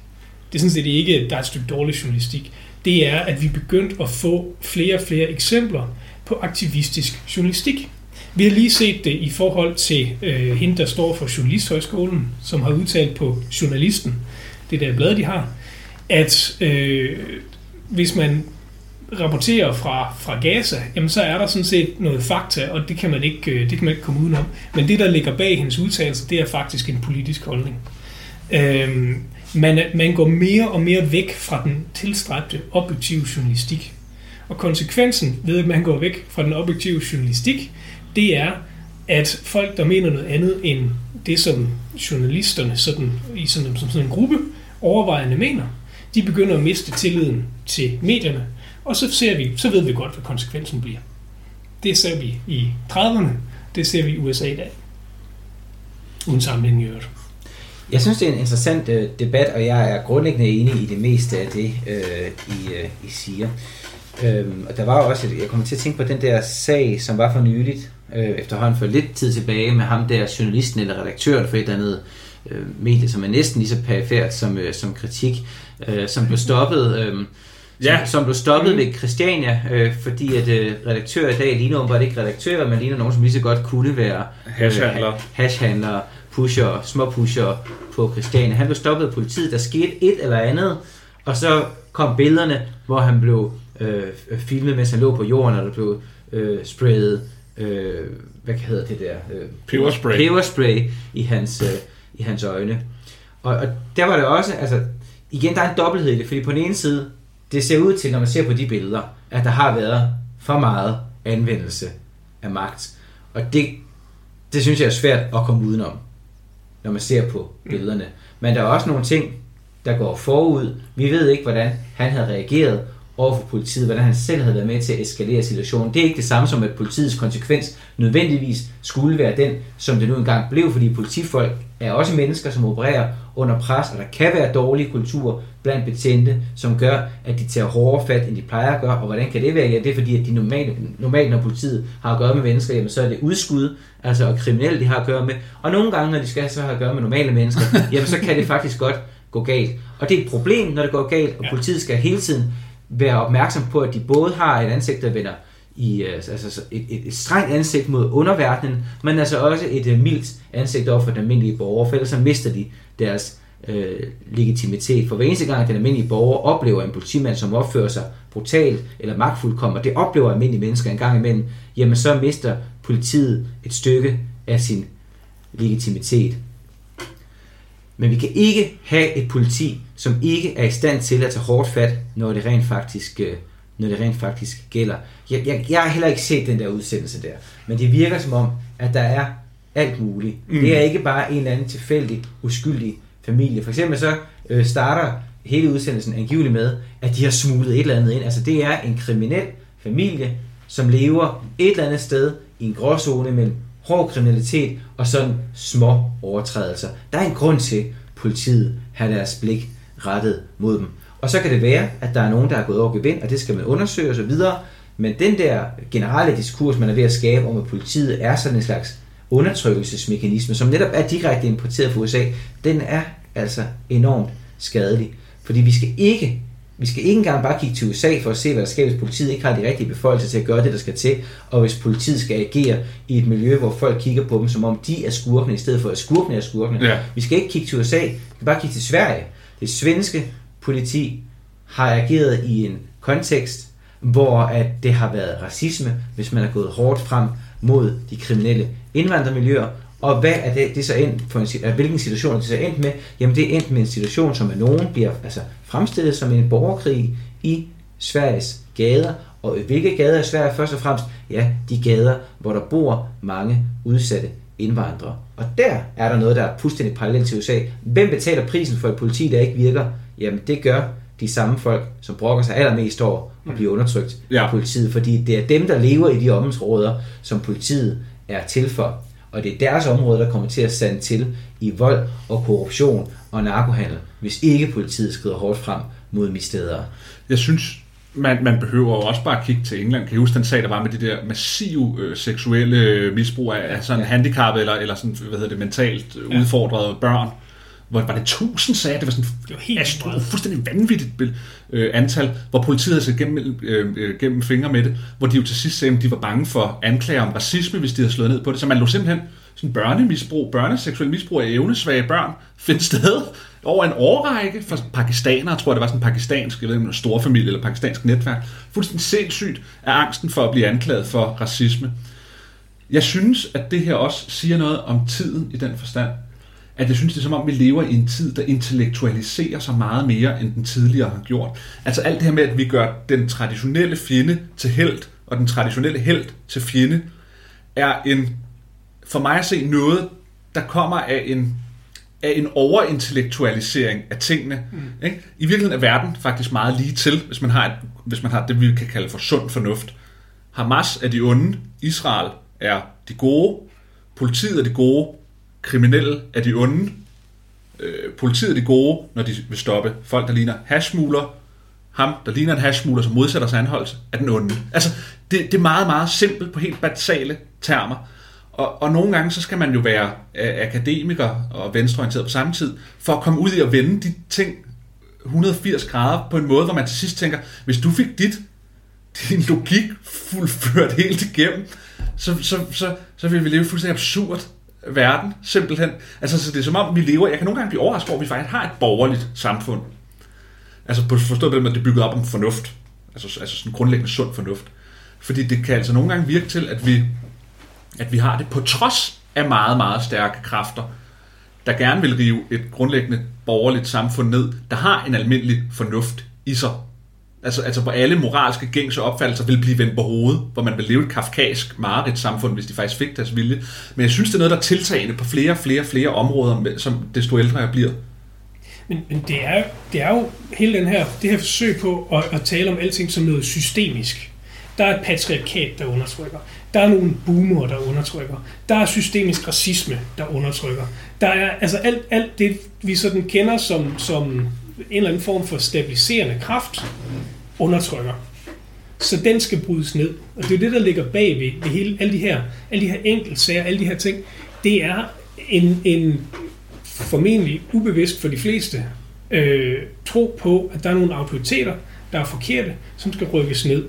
det er sådan set ikke, at der er et stykke dårlig journalistik. Det er, at vi er begyndt at få flere og flere eksempler på aktivistisk journalistik. Vi har lige set det i forhold til øh, hende, der står for Journalisthøjskolen, som har udtalt på Journalisten, det der blad, de har, at øh, hvis man rapporterer fra, fra Gaza, jamen så er der sådan set noget fakta, og det kan man ikke, øh, det kan man ikke komme udenom. Men det, der ligger bag hendes udtalelse, det er faktisk en politisk holdning. Øhm, man, man går mere og mere væk fra den tilstræbte objektive journalistik. Og konsekvensen ved, at man går væk fra den objektive journalistik, det er, at folk, der mener noget andet end det, som journalisterne sådan, i sådan, som sådan en gruppe overvejende mener, de begynder at miste tilliden til medierne, og så, ser vi, så ved vi godt, hvad konsekvensen bliver. Det ser vi i 30'erne, det ser vi i USA i dag. Uden sammenligning i øvrigt. Jeg synes, det er en interessant øh, debat, og jeg er grundlæggende enig i det meste af det, øh, I, øh, I siger. Øhm, og der var også, jeg kommer til at tænke på den der sag, som var for nyligt, øh, efterhånden for lidt tid tilbage, med ham der journalisten eller redaktøren for et eller andet øh, medie, som er næsten lige så perifært som, øh, som kritik, øh, som blev stoppet... Øh, Ja. Som, som blev stoppet mm. ved Christiania, øh, fordi at øh, redaktører i dag ligner åbenbart ikke redaktører, men ligner nogen, som lige så godt kunne være hashhandlere, øh, hashhandlere pusher, små pusher på Christiania. Han blev stoppet af politiet, der skete et eller andet, og så kom billederne, hvor han blev øh, filmet, mens han lå på jorden, og der blev øh, sprayet, øh, hvad hedder det der? Øh, peberspray. Peberspray i hans, øh, i hans øjne. Og, og der var det også, altså, igen, der er en dobbelthed i det, fordi på den ene side, det ser ud til, når man ser på de billeder, at der har været for meget anvendelse af magt. Og det, det synes jeg er svært at komme udenom, når man ser på billederne. Men der er også nogle ting, der går forud. Vi ved ikke, hvordan han havde reageret over for politiet, hvordan han selv havde været med til at eskalere situationen. Det er ikke det samme som, at politiets konsekvens nødvendigvis skulle være den, som det nu engang blev, fordi politifolk er også mennesker, som opererer under pres, og der kan være dårlige kultur blandt betjente, som gør, at de tager hårdere fat, end de plejer at gøre. Og hvordan kan det være? Ja, det er fordi, at de normalt, normalt når politiet har at gøre med mennesker, jamen, så er det udskud, altså og kriminelle, de har at gøre med. Og nogle gange, når de skal så have at gøre med normale mennesker, jamen, så kan det faktisk godt gå galt. Og det er et problem, når det går galt, og politiet skal hele tiden være opmærksom på, at de både har et ansigt, der vender i øh, altså et, et, et strengt ansigt mod underverdenen, men altså også et uh, mildt ansigt over for den almindelige borger, for ellers så mister de deres øh, legitimitet. For hver eneste gang, at den almindelige borger oplever en politimand, som opfører sig brutalt eller magtfuldkommen, og det oplever almindelige mennesker en gang imellem, jamen så mister politiet et stykke af sin legitimitet. Men vi kan ikke have et politi, som ikke er i stand til at tage hårdt fat, når det rent faktisk, øh, når det rent faktisk gælder. Jeg, jeg, jeg har heller ikke set den der udsendelse der, men det virker som om, at der er alt muligt. Mm. Det er ikke bare en eller anden tilfældig, uskyldig familie. For eksempel så øh, starter hele udsendelsen angiveligt med, at de har smuglet et eller andet ind. Altså det er en kriminel familie, som lever et eller andet sted i en gråzone mellem hård kriminalitet og sådan små overtrædelser. Der er en grund til, at politiet har deres blik rettet mod dem. Og så kan det være, at der er nogen, der er gået over gevind, og det skal man undersøge osv., men den der generelle diskurs, man er ved at skabe om, at politiet er sådan en slags undertrykkelsesmekanisme, som netop er direkte importeret fra USA, den er altså enormt skadelig. Fordi vi skal ikke vi skal ikke engang bare kigge til USA for at se, hvad der sker, hvis politiet ikke har de rigtige beføjelser til at gøre det, der skal til, og hvis politiet skal agere i et miljø, hvor folk kigger på dem, som om de er skurkene, i stedet for at skurkene er skurkene. Ja. Vi skal ikke kigge til USA, vi skal bare kigge til Sverige. Det svenske politi har ageret i en kontekst, hvor at det har været racisme, hvis man er gået hårdt frem mod de kriminelle indvandrermiljøer, og hvad er det, det så endt for en, hvilken situation er det så endt med? Jamen det er endt med en situation, som af nogen bliver altså, fremstillet som en borgerkrig i Sveriges gader. Og hvilke gader er Sverige først og fremmest? Ja, de gader, hvor der bor mange udsatte indvandrere. Og der er der noget, der er fuldstændig parallelt til USA. Hvem betaler prisen for et politi, der ikke virker? Jamen det gør de samme folk, som brokker sig allermest over at blive undertrykt ja. af politiet, fordi det er dem, der lever i de områder, som politiet er til for. Og det er deres område, der kommer til at sande til i vold og korruption og narkohandel, hvis ikke politiet skrider hårdt frem mod misteder. Jeg synes, man, man behøver også bare at kigge til England. Kan I huske den sag, der var med de der massive øh, seksuelle misbrug af, af sådan ja. handicappede eller, eller sådan, hvad hedder det, mentalt ja. udfordrede børn? Hvor var det tusind sager, det var sådan det var helt astro, fuldstændig vanvittigt øh, antal, hvor politiet havde set gennem, øh, øh, gennem fingre med det, hvor de jo til sidst sagde, at de var bange for anklager om racisme, hvis de havde slået ned på det. Så man lå simpelthen sådan børnemisbrug, børneseksuel misbrug af evnesvage børn finde sted over en årrække for pakistanere, tror jeg det var sådan en pakistansk, jeg ved ikke, stor familie eller pakistansk netværk. Fuldstændig sindssygt af angsten for at blive anklaget for racisme. Jeg synes, at det her også siger noget om tiden i den forstand, at jeg synes, det er som om, vi lever i en tid, der intellektualiserer sig meget mere, end den tidligere har gjort. Altså alt det her med, at vi gør den traditionelle fjende til held, og den traditionelle held til fjende, er en, for mig at se noget, der kommer af en, af en overintellektualisering af tingene. Mm. Ikke? I virkeligheden er verden faktisk meget lige til, hvis man, har et, hvis man har det, vi kan kalde for sund fornuft. Hamas er de onde, Israel er de gode, politiet er de gode, kriminelle er de onde, øh, politiet er de gode, når de vil stoppe folk, der ligner hashmuler, ham, der ligner en hashmuler, som modsætter sig anholdelse, er den onde. Altså, det, det er meget, meget simpelt på helt basale termer. Og, og nogle gange, så skal man jo være øh, akademiker og venstreorienteret på samme tid, for at komme ud i at vende de ting 180 grader på en måde, hvor man til sidst tænker, hvis du fik dit, din logik fuldført helt igennem, så, så, så, så vil vi leve fuldstændig absurd verden, simpelthen. Altså, så det er som om, vi lever, jeg kan nogle gange blive overrasket over, at vi faktisk har et borgerligt samfund. Altså, på forstået på den måde, det er bygget op om fornuft. Altså, altså sådan grundlæggende sund fornuft. Fordi det kan altså nogle gange virke til, at vi, at vi har det på trods af meget, meget stærke kræfter, der gerne vil rive et grundlæggende borgerligt samfund ned, der har en almindelig fornuft i sig. Altså, altså hvor alle moralske gængse opfattelser vil blive vendt på hovedet, hvor man vil leve et kafkask mareridt samfund, hvis de faktisk fik deres vilje. Men jeg synes, det er noget, der er tiltagende på flere, flere, flere områder, som desto ældre jeg bliver. Men, men det, er, det er jo hele den her, det her forsøg på at, at tale om alting som noget systemisk. Der er et patriarkat, der undertrykker. Der er nogle boomer, der undertrykker. Der er systemisk racisme, der undertrykker. Der er altså alt, alt det, vi sådan kender som, som en eller anden form for stabiliserende kraft, undertrykker. Så den skal brydes ned. Og det er jo det, der ligger bag ved, det hele, alle de her, alle de her enkeltsager, alle de her ting. Det er en, en formentlig ubevidst for de fleste øh, tro på, at der er nogle autoriteter, der er forkerte, som skal rykkes ned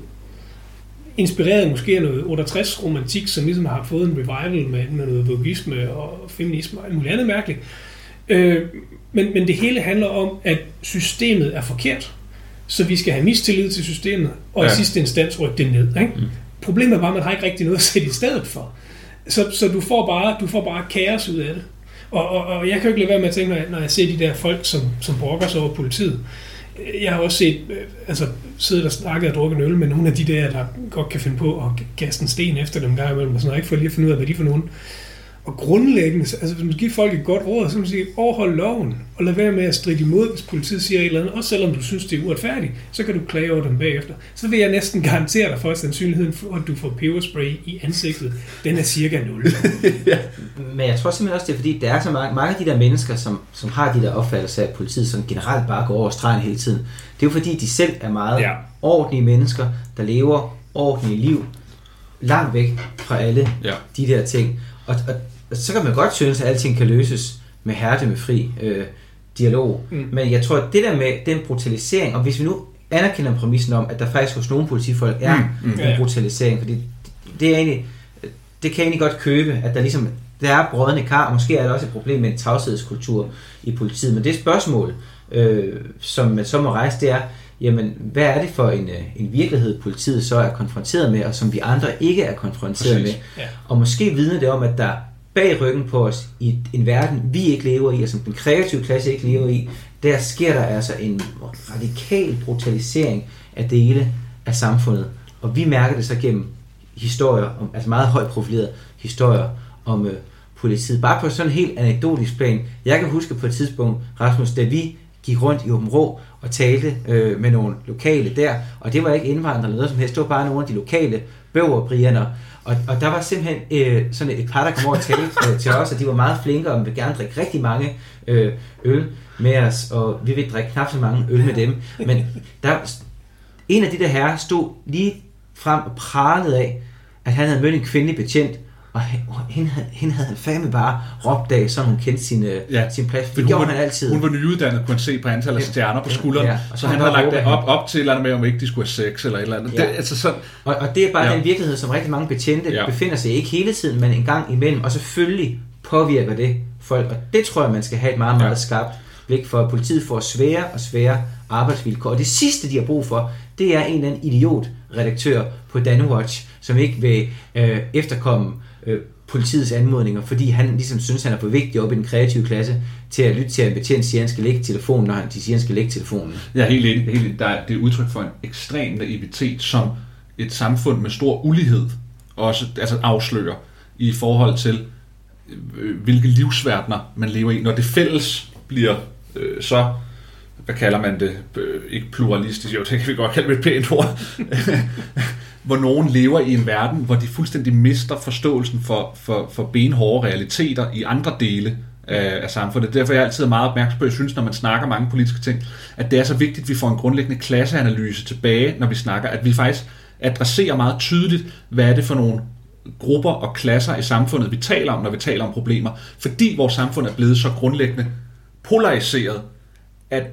inspireret måske af noget 68 romantik, som ligesom har fået en revival med, med noget vogisme og feminisme og alt muligt andet mærkeligt. Øh, men, men det hele handler om, at systemet er forkert, så vi skal have mistillid til systemet, og ja. i sidste instans rykke det ned. Ikke? Mm. Problemet er bare, at man har ikke rigtig noget at sætte i stedet for. Så, så du, får bare, du får bare kaos ud af det. Og, og, og jeg kan jo ikke lade være med at tænke, når jeg ser de der folk, som, som brokker sig over politiet, jeg har også set, øh, altså siddet og snakket og drukket en øl med nogle af de der, der godt kan finde på at kaste en sten efter dem der imellem, og sådan noget, ikke for lige at finde ud af, hvad de for nogen. Og grundlæggende, altså hvis man giver folk et godt råd, så kan man sige, overhold loven, og lad være med at stride imod, hvis politiet siger et eller andet, også selvom du synes, det er uretfærdigt, så kan du klage over dem bagefter. Så vil jeg næsten garantere dig for, at sandsynligheden for, at du får peberspray i ansigtet, den er cirka 0. ja. Men jeg tror simpelthen også, det er fordi, der er så mange, mange af de der mennesker, som, som har de der opfattelser af, at politiet sådan generelt bare går over stregen hele tiden. Det er jo fordi, de selv er meget ja. ordentlige mennesker, der lever ordentlige liv, langt væk fra alle ja. de der ting. Og, og så kan man godt synes, at alting kan løses med hærde med fri øh, dialog. Mm. Men jeg tror, at det der med den brutalisering, og hvis vi nu anerkender præmissen om, at der faktisk hos nogle politifolk er mm. Mm. en brutalisering, fordi det er egentlig, det kan jeg egentlig godt købe, at der ligesom, der er brødende kar, og måske er der også et problem med en tavshedskultur i politiet, men det spørgsmål, øh, som man så må rejse, det er, jamen, hvad er det for en, øh, en virkelighed, politiet så er konfronteret med, og som vi andre ikke er konfronteret Præcis. med. Ja. Og måske vidner det om, at der bag ryggen på os i en verden, vi ikke lever i, og som den kreative klasse ikke lever i, der sker der altså en radikal brutalisering af dele af samfundet. Og vi mærker det så gennem historier, om, altså meget højt profilerede historier om øh, politiet. Bare på sådan en helt anekdotisk plan. Jeg kan huske på et tidspunkt, Rasmus, da vi gik rundt i Åben Rå og talte øh, med nogle lokale der, og det var ikke indvandrere eller noget som helst, det var bare nogle af de lokale bøverbrianer, og, og der var simpelthen øh, sådan et par, der kom over og talte øh, til os, og de var meget flinke, og ville gerne drikke rigtig mange øh, øl med os, og vi ville drikke knap så mange øl med dem. Men der, en af de der herrer stod lige frem og pralede af, at han havde mødt en kvindelig betjent, og hende, hende havde han fandme bare råbt af, så hun kendte sin, ja. sin plads. Det gjorde var, han altid. Hun var nyuddannet, kunne se på antallet af stjerner på skulderen. Ja, og så, han havde lagt det op, op til et eller andet med, om ikke de skulle have sex eller et eller andet. Ja. Det, altså sådan, og, og det er bare ja. den virkelighed, som rigtig mange betjente ja. befinder sig i. Ikke hele tiden, men en gang imellem. Og selvfølgelig påvirker det folk. Og det tror jeg, man skal have et meget, meget ja. skarpt blik for. At politiet får svære og svære arbejdsvilkår. Og det sidste, de har brug for, det er en eller anden idiot redaktør på Danwatch, som ikke vil øh, efterkomme øh, politiets anmodninger, fordi han ligesom synes, han er for vigtig op i den kreative klasse til at lytte til, at en betjent siger, at han skal lægge telefonen, når han, de siger, at han skal lægge telefonen. Er helt enig. Helt enig. Der er, det er udtryk for en ekstrem naivitet, som et samfund med stor ulighed også altså afslører i forhold til, øh, hvilke livsverdener man lever i. Når det fælles bliver øh, så hvad kalder man det, øh, ikke pluralistisk, jo, det kan vi godt kalde det et pænt ord, hvor nogen lever i en verden, hvor de fuldstændig mister forståelsen for, for, for benhårde realiteter i andre dele af, af samfundet. Derfor er jeg altid meget opmærksom på, at jeg synes, når man snakker mange politiske ting, at det er så vigtigt, at vi får en grundlæggende klasseanalyse tilbage, når vi snakker, at vi faktisk adresserer meget tydeligt, hvad er det for nogle grupper og klasser i samfundet, vi taler om, når vi taler om problemer, fordi vores samfund er blevet så grundlæggende polariseret, at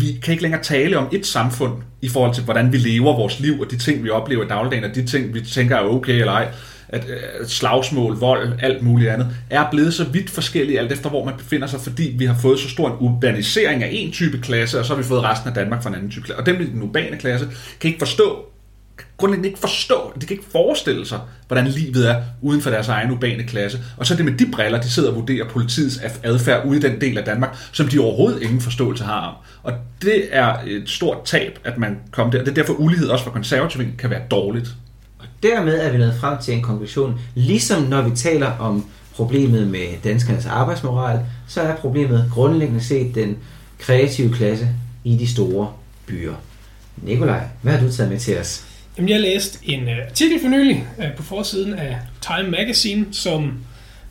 vi kan ikke længere tale om et samfund i forhold til, hvordan vi lever vores liv, og de ting, vi oplever i dagligdagen, og de ting, vi tænker er okay eller ej, at øh, slagsmål, vold, alt muligt andet, er blevet så vidt forskellige alt efter, hvor man befinder sig, fordi vi har fået så stor en urbanisering af en type klasse, og så har vi fået resten af Danmark fra en anden type klasse. Og dem i den urbane klasse kan ikke forstå, grundlæggende ikke forstå, de kan ikke forestille sig, hvordan livet er uden for deres egen urbane klasse. Og så er det med de briller, de sidder og vurderer politiets adfærd ude i den del af Danmark, som de overhovedet ingen forståelse har om. Og det er et stort tab, at man kommer der. Det er derfor ulighed også for konservative kan være dårligt. Og dermed er vi nået frem til en konklusion. Ligesom når vi taler om problemet med danskernes arbejdsmoral, så er problemet grundlæggende set den kreative klasse i de store byer. Nikolaj, hvad har du taget med til os? Jamen, jeg læste en uh, artikel for nylig uh, på forsiden af Time Magazine, som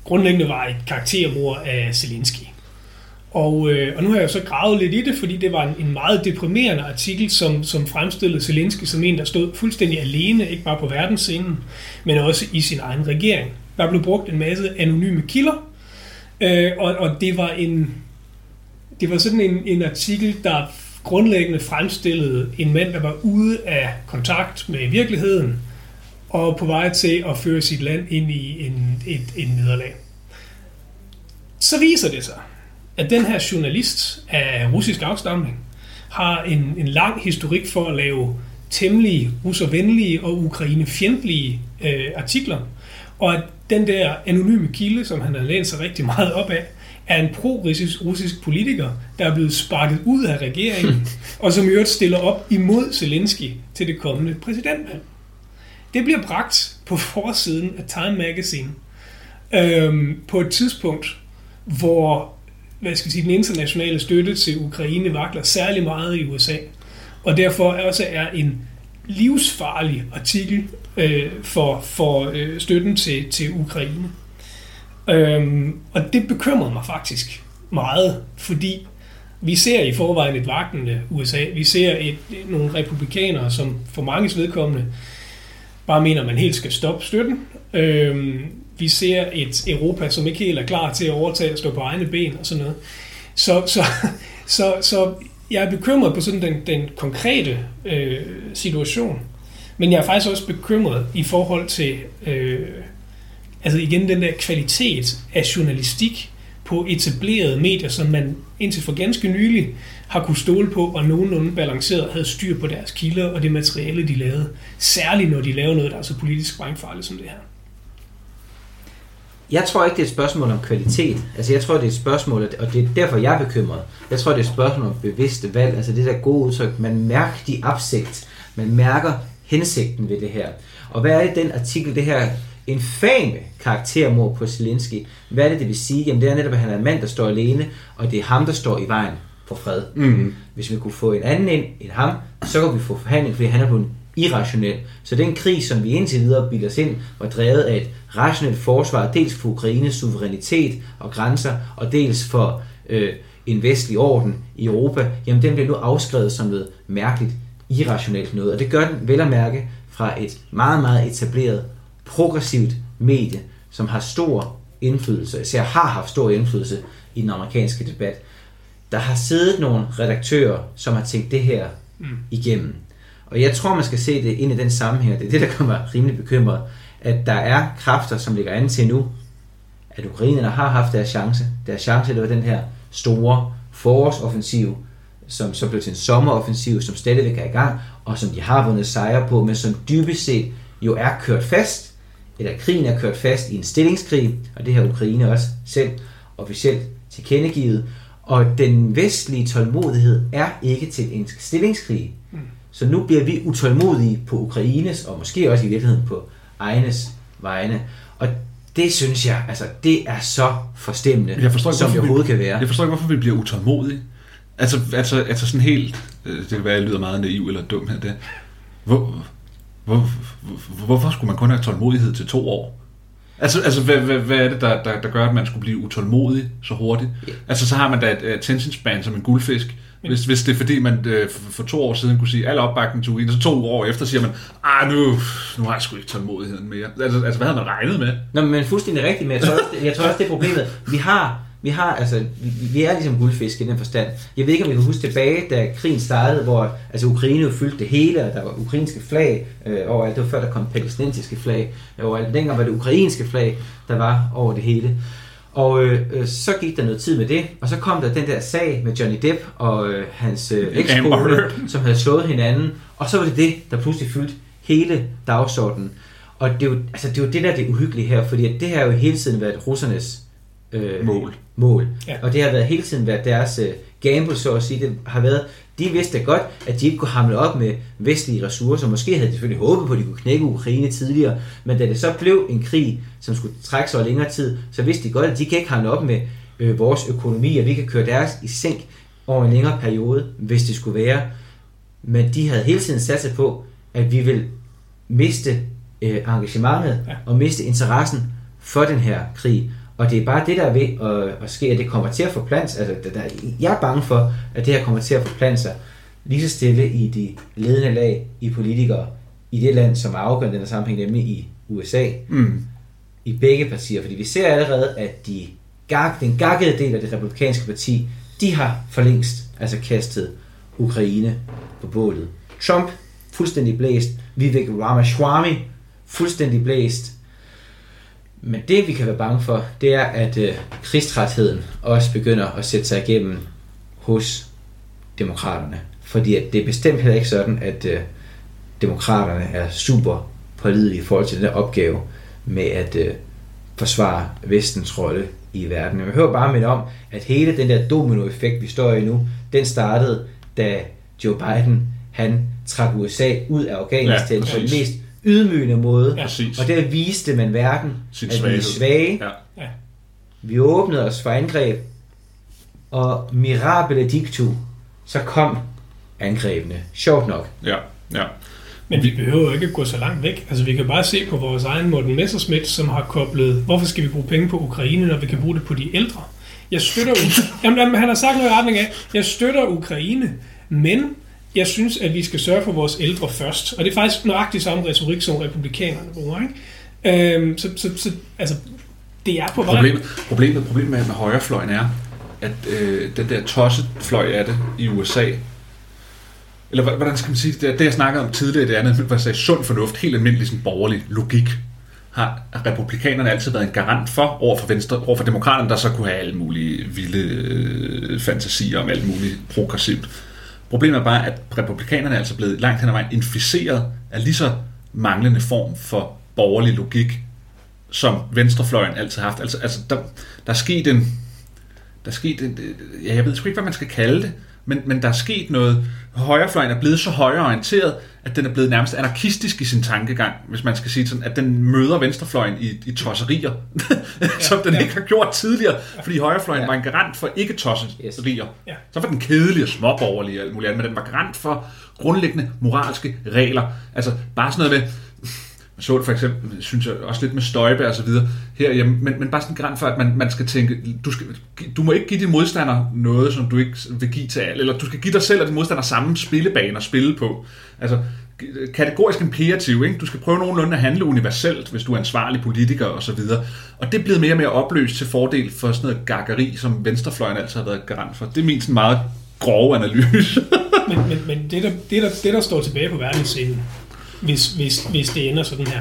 grundlæggende var et karaktermord af Zelensky. Og, uh, og nu har jeg så gravet lidt i det, fordi det var en, en meget deprimerende artikel, som, som fremstillede Zelensky som en, der stod fuldstændig alene, ikke bare på verdensscenen, men også i sin egen regering. Der blev brugt en masse anonyme kilder, uh, og, og det var en det var sådan en, en artikel, der grundlæggende fremstillede en mand, der var ude af kontakt med virkeligheden, og på vej til at føre sit land ind i en, et, et nederlag. Så viser det sig, at den her journalist af russisk afstamning har en, en lang historik for at lave temmelig russervenlige og ukrainefjendtlige øh, artikler, og at den der anonyme kilde, som han har lænt sig rigtig meget op af, er en pro-russisk politiker, der er blevet sparket ud af regeringen, og som i øvrigt stiller op imod Zelensky til det kommende præsidentvalg. Det bliver bragt på forsiden af Time Magazine øhm, på et tidspunkt, hvor hvad skal jeg sige, den internationale støtte til Ukraine vakler særlig meget i USA, og derfor også er en livsfarlig artikel øh, for, for øh, støtten til, til Ukraine. Øhm, og det bekymrede mig faktisk meget, fordi vi ser i forvejen et vagtende USA. Vi ser et, nogle republikanere, som for mange vedkommende bare mener, at man helt skal stoppe støtten. Øhm, vi ser et Europa, som ikke helt er klar til at overtage og stå på egne ben og sådan noget. Så, så, så, så jeg er bekymret på sådan den, den konkrete øh, situation. Men jeg er faktisk også bekymret i forhold til øh, altså igen den der kvalitet af journalistik på etablerede medier, som man indtil for ganske nylig har kunne stole på, og nogenlunde balanceret havde styr på deres kilder og det materiale, de lavede. Særligt når de laver noget, der er så politisk sprængfarligt som det her. Jeg tror ikke, det er et spørgsmål om kvalitet. Altså, jeg tror, det er et spørgsmål, og det er derfor, jeg er bekymret. Jeg tror, det er et spørgsmål om bevidste valg. Altså, det der gode udtryk, man mærker de absigt. Man mærker hensigten ved det her. Og hvad er det, den artikel, det her infame karaktermord på Zelensky. Hvad er det, det vil sige? Jamen, det er netop, at han er en mand, der står alene, og det er ham, der står i vejen for fred. Mm. Hvis vi kunne få en anden ind end ham, så kunne vi få forhandling, fordi han er blevet irrationel. Så den krig, som vi indtil videre bilder os ind, var drevet af et rationelt forsvar, dels for Ukraines suverænitet og grænser, og dels for øh, en vestlig orden i Europa, jamen den bliver nu afskrevet som noget mærkeligt, irrationelt noget. Og det gør den vel at mærke fra et meget, meget etableret progressivt medie, som har stor indflydelse, især har haft stor indflydelse i den amerikanske debat. Der har siddet nogle redaktører, som har tænkt det her mm. igennem. Og jeg tror, man skal se det ind i den sammenhæng, det er det, der kommer rimelig bekymret, at der er kræfter, som ligger an til nu, at ukrainerne har haft deres chance. Deres chance, det var den her store forårsoffensiv, som så blev til en sommeroffensiv, som stadigvæk er i gang, og som de har vundet sejre på, men som dybest set jo er kørt fast eller krigen er kørt fast i en stillingskrig, og det har Ukraine også selv officielt tilkendegivet, og den vestlige tålmodighed er ikke til en stillingskrig. Mm. Så nu bliver vi utålmodige på Ukraines, og måske også i virkeligheden på egnes vegne. Og det synes jeg, altså det er så forstemmende, jeg forstår ikke, som det overhovedet vi, kan være. Jeg forstår ikke, hvorfor vi bliver utålmodige. Altså, altså, altså sådan helt, øh, det kan være, at jeg lyder meget naiv eller dum her, det. Hvor, hvor, hvor, hvorfor skulle man kun have tålmodighed til to år? Altså, altså hvad, hvad, hvad er det, der, der, der gør, at man skulle blive utålmodig så hurtigt? Ja. Altså, så har man da et attention span som en guldfisk. Hvis, hvis det er fordi, man øh, for, to år siden kunne sige, al opbakning til Ukraine, så to år efter siger man, ah, nu, nu har jeg sgu ikke tålmodigheden mere. Altså, altså hvad havde man regnet med? Nå, men fuldstændig rigtigt, men jeg tror, også, jeg tror også, det er problemet. Vi har, vi har, altså, vi, vi er ligesom guldfisk i den forstand. Jeg ved ikke, om vi kan huske tilbage, da krigen startede, hvor altså, Ukraine fyldte det hele, og der var ukrainske flag øh, overalt. Det var før, der kom palæstinensiske flag overalt. Dengang var det ukrainske flag, der var over det hele. Og øh, øh, så gik der noget tid med det, og så kom der den der sag med Johnny Depp og øh, hans øh, ekskone, som havde slået hinanden, og så var det det, der pludselig fyldte hele dagsordenen. Og det er jo, altså, det, er jo det, der er det uhyggelige her, fordi at det her har jo hele tiden været russernes øh, Mål. Mål. Ja. Og det har været hele tiden været deres øh, gamble, så at sige. Det har været, de vidste godt, at de ikke kunne hamle op med vestlige ressourcer. Måske havde de selvfølgelig håbet på, at de kunne knække Ukraine tidligere, men da det så blev en krig, som skulle trække sig over længere tid, så vidste de godt, at de kan ikke hamle op med øh, vores økonomi, og vi kan køre deres i sænk over en længere periode, hvis det skulle være. Men de havde hele tiden sat sig på, at vi vil miste øh, engagementet Ja. og miste interessen for den her krig. Og det er bare det, der er ved at, at ske, at det kommer til at forplante sig. Altså, der, der, jeg er bange for, at det her kommer til at forplante sig lige så stille i de ledende lag i politikere i det land, som er afgørende den her sammenhæng, nemlig i USA, Mm. i begge partier. Fordi vi ser allerede, at de gag, den gakkede del af det republikanske parti, de har for længst altså kastet Ukraine på bålet. Trump, fuldstændig blæst. Vivek Ramaswamy, fuldstændig blæst. Men det, vi kan være bange for, det er, at øh, krigstrætheden også begynder at sætte sig igennem hos demokraterne. Fordi at det er bestemt heller ikke sådan, at øh, demokraterne er super pålidelige i forhold til den der opgave med at øh, forsvare vestens rolle i verden. Jeg hører bare minde om, at hele den der dominoeffekt, vi står i nu, den startede, da Joe Biden, han trak USA ud af Afghanistan Ja, på den mest ydmygende måde. Ja. Præcis. Og der viste man verden, Sin at vi er svaghed. svage. Ja. Ja. Vi åbnede os for angreb, og mirabile dictu, så kom angrebene. Sjovt nok. Ja, ja. Men vi behøver jo ikke at gå så langt væk. Altså, vi kan bare se på vores egen Morten Messerschmidt, som har koblet, hvorfor skal vi bruge penge på Ukraine, når vi kan bruge det på de ældre? Jeg støtter jamen, han har sagt noget i retning af, jeg støtter Ukraine, men jeg synes, at vi skal sørge for vores ældre først. Og det er faktisk nøjagtigt samme retorik, som republikanerne bruger. Ikke? Øhm, så, så, så, altså, det er på vej. Problemet, problemet, problemet med, med højrefløjen er, at øh, den der tossefløj af det i USA, eller hvordan skal man sige det, det, jeg snakkede om tidligere, det andet, hvad jeg sagde sund fornuft, helt almindelig sådan borgerlig logik, har republikanerne altid været en garant for over for venstre, over for demokraterne, der så kunne have alle mulige vilde øh, fantasier om alt muligt progressivt. Problemet er bare, at republikanerne er altså blevet langt hen ad vejen inficeret af lige så manglende form for borgerlig logik, som venstrefløjen altid har haft. Altså, altså der, der er sket en... Der er sket en, ja, jeg ved sgu ikke, hvad man skal kalde det, men, men der er sket noget. Højrefløjen er blevet så højreorienteret, at den er blevet nærmest anarkistisk i sin tankegang, hvis man skal sige sådan, at den møder venstrefløjen i, i tosserier, som den ja. ikke har gjort tidligere, fordi højrefløjen Ja. var en garant for ikke tosserier. Ja. Så var den kedelig og småborgerlig og alt muligt andet, men den var garant for grundlæggende moralske regler. Altså bare sådan noget med, man så det for eksempel, synes jeg, også lidt med Støjbe og så videre herhjemme, men, men bare sådan en for, at man, man skal tænke, du, skal, du må ikke give din modstander noget, som du ikke vil give til alle, eller du skal give dig selv og din modstander samme spillebane at spille på. Altså, kategorisk imperativ, ikke? Du skal prøve nogenlunde at handle universelt, hvis du er ansvarlig politiker og så videre. Og det er blevet mere og mere opløst til fordel for sådan noget gakkeri, som venstrefløjen altid har været garant for. Det er min sådan meget grove analyse. Men, men, men det, der, det, der, det, der står tilbage på verdensscenen, hvis, hvis, hvis det ender sådan her,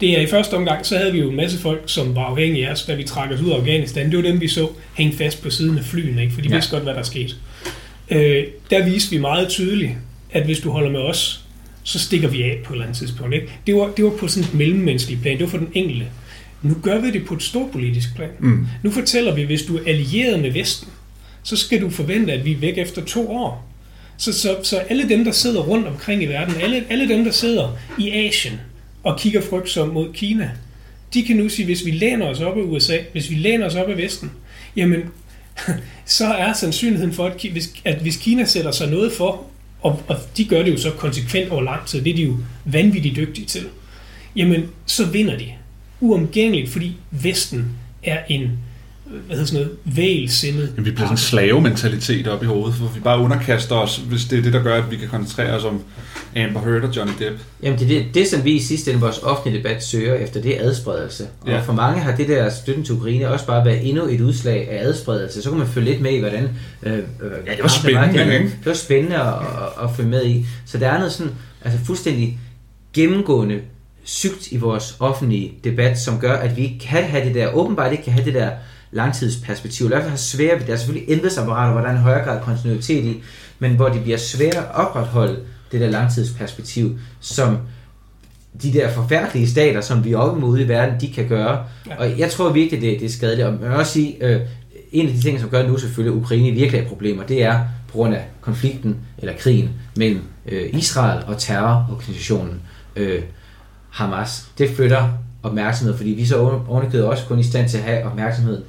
det er i første omgang, så havde vi jo en masse folk, som var afhængige af os, da vi trak os ud af Afghanistan. Det var dem, vi så hænge fast på siden af flyene, ikke? for de Ja. vidste godt, hvad der skete. Øh, der viste vi meget tydeligt, at hvis du holder med os, så stikker vi af på et eller andet tidspunkt. Ikke? Det, var, det var på sådan et mellemmenneskeligt plan, det var for den enkelte. Nu gør vi det på et stort politisk plan. Mm. Nu fortæller vi, hvis du er allieret med Vesten, så skal du forvente, at vi er væk efter to år. Så, så, så alle dem, der sidder rundt omkring i verden, alle, alle dem, der sidder i Asien og kigger frygtsomt mod Kina, de kan nu sige, hvis vi læner os op af USA, hvis vi læner os op af Vesten, jamen, så er sandsynligheden for, at, hvis, at hvis Kina sætter sig noget for, og, og de gør det jo så konsekvent over lang tid, det er de jo vanvittigt dygtige til, jamen, så vinder de. uomgængeligt, fordi Vesten er en hvad hedder sådan noget, vælsindet. Men vi bliver sådan en slave-mentalitet op i hovedet, hvor vi bare underkaster os, hvis det er det, der gør, at vi kan koncentrere os om Amber Heard og Johnny Depp. Jamen det, er det, det som vi i sidste ende vores offentlige debat søger efter, det er adspredelse. Og Ja. for mange har det der støtten til Ukraine også bare været endnu et udslag af adspredelse. Så kan man følge lidt med i, hvordan... Øh, øh, ja, det var spændende, det, ikke? det var spændende at, at, at følge med i. Så der er noget sådan, altså fuldstændig gennemgående sygt i vores offentlige debat, som gør, at vi ikke kan have det der, åbenbart ikke kan have det der langtidsperspektiv. Derfor har svært ved, der er selvfølgelig embedsapparater, hvor der er en højere grad kontinuitet i, men hvor det bliver svært at opretholde det der langtidsperspektiv, som de der forfærdelige stater, som vi er oppe ude i verden, de kan gøre. Ja. Og jeg tror virkelig, det, det er skadeligt. Og man også sige, øh, en af de ting, som gør nu selvfølgelig, Ukraine virkelig er problemer, det er på grund af konflikten eller krigen mellem øh, Israel og terrororganisationen øh, Hamas. Det flytter opmærksomhed, fordi vi så ovenikøbet også kun i stand til at have opmærksomhed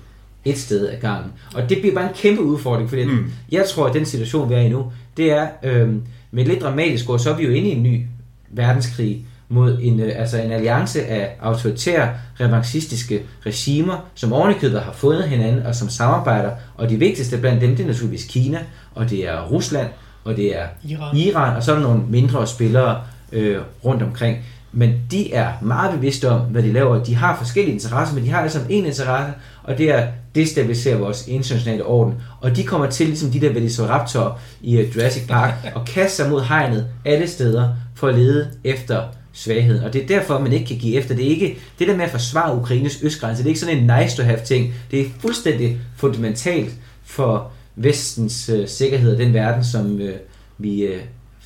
et sted ad gangen. Og det bliver bare en kæmpe udfordring, fordi Mm. jeg tror, at den situation, vi er i nu, det er øh, med et lidt dramatisk ord, så er vi jo inde i en ny verdenskrig mod en, øh, altså en alliance af autoritære, revanchistiske regimer, som ovenikøbet har fundet hinanden og som samarbejder. Og de vigtigste blandt dem, det er naturligvis Kina, og det er Rusland, og det er Iran. Iran og så er der nogle mindre spillere øh, rundt omkring. Men de er meget bevidste om, hvad de laver. De har forskellige interesser, men de har alle sammen en interesse, og det er at destabilisere vores internationale orden. Og de kommer til, ligesom de der Velociraptor i øh, Jurassic Park, og kaste sig mod hegnet alle steder for at lede efter svagheden. Og det er derfor, man ikke kan give efter. Det er ikke det der med at forsvare Ukraines østgrænse. Det er ikke sådan en nice to have ting. Det er fuldstændig fundamentalt for vestens øh, sikkerhed og den verden, som øh, vi øh,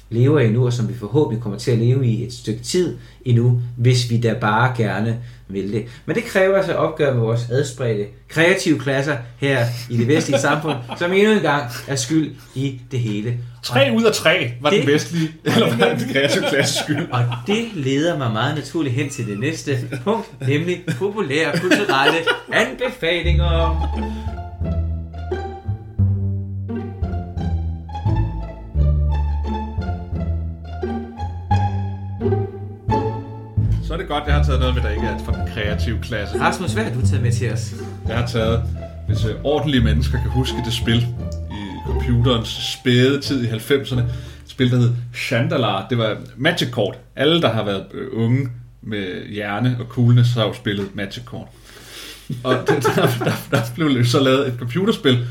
lever i nu, og som vi forhåbentlig kommer til at leve i et stykke tid endnu, hvis vi da bare gerne vil det. Men det kræver altså opgør med vores adspredte kreative klasser her i det vestlige samfund, som endnu en gang er skyld i det hele. Tre ud af tre var den Det- vestlige, eller var den kreative klasse skyld. Og det leder mig meget naturligt hen til det næste punkt, nemlig populære kulturelle anbefalinger. Er det godt, jeg har taget noget med, der ikke er fra den kreative klasse. Rasmus, hvad har du taget med til os? Jeg har taget, hvis øh, ordentlige mennesker kan huske det spil i computerens spæde tid i 90'erne. Et spil, der hed Chandalar. Det var Magic Kort. Alle, der har været øh, unge med hjerne og coolness, har jo spillet Magic Kort. Og der, der, der, der blev så lavet et computerspil,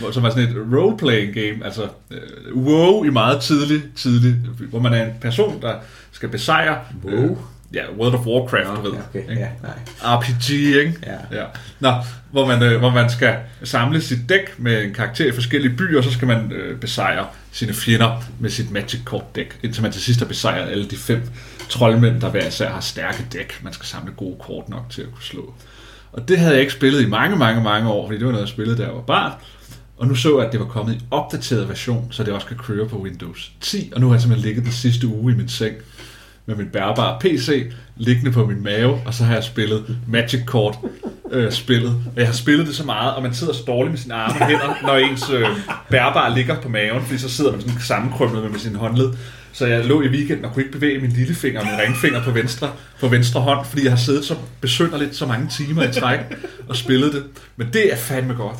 hvor- som var sådan et role-playing game, altså øh, WoW i meget tidlig, tidlig, hvor man er en person, der skal besejre... WoW? Øh, ja, World of Warcraft, du ved. Okay, ikke? ja, nej. RPG, ikke? Ja. ja. Nå, hvor man, øh, hvor man skal samle sit dæk med en karakter i forskellige byer, og så skal man øh, besejre sine fjender med sit Magic Kort dæk, indtil man til sidst har besejret alle de fem troldmænd, der hver især har stærke dæk. Man skal samle gode kort nok til at kunne slå. Og det havde jeg ikke spillet i mange, mange, mange år, fordi det var noget, jeg spillede, da jeg var barn. Og nu så jeg, at det var kommet i opdateret version, så det også kan køre på Windows 10. Og nu har jeg simpelthen ligget den sidste uge i min seng med min bærbare PC liggende på min mave, og så har jeg spillet Magic Kort øh, spillet. Og jeg har spillet det så meget, og man sidder så dårligt med sine arme og hænder, når ens øh, bærbare ligger på maven, fordi så sidder man sådan sammenkrømmet med, med sin håndled. Så jeg lå i weekenden og kunne ikke bevæge min lillefinger og min ringfinger på venstre, på venstre hånd, fordi jeg har siddet så besynderligt så mange timer i træk og spillet det. Men det er fandme godt.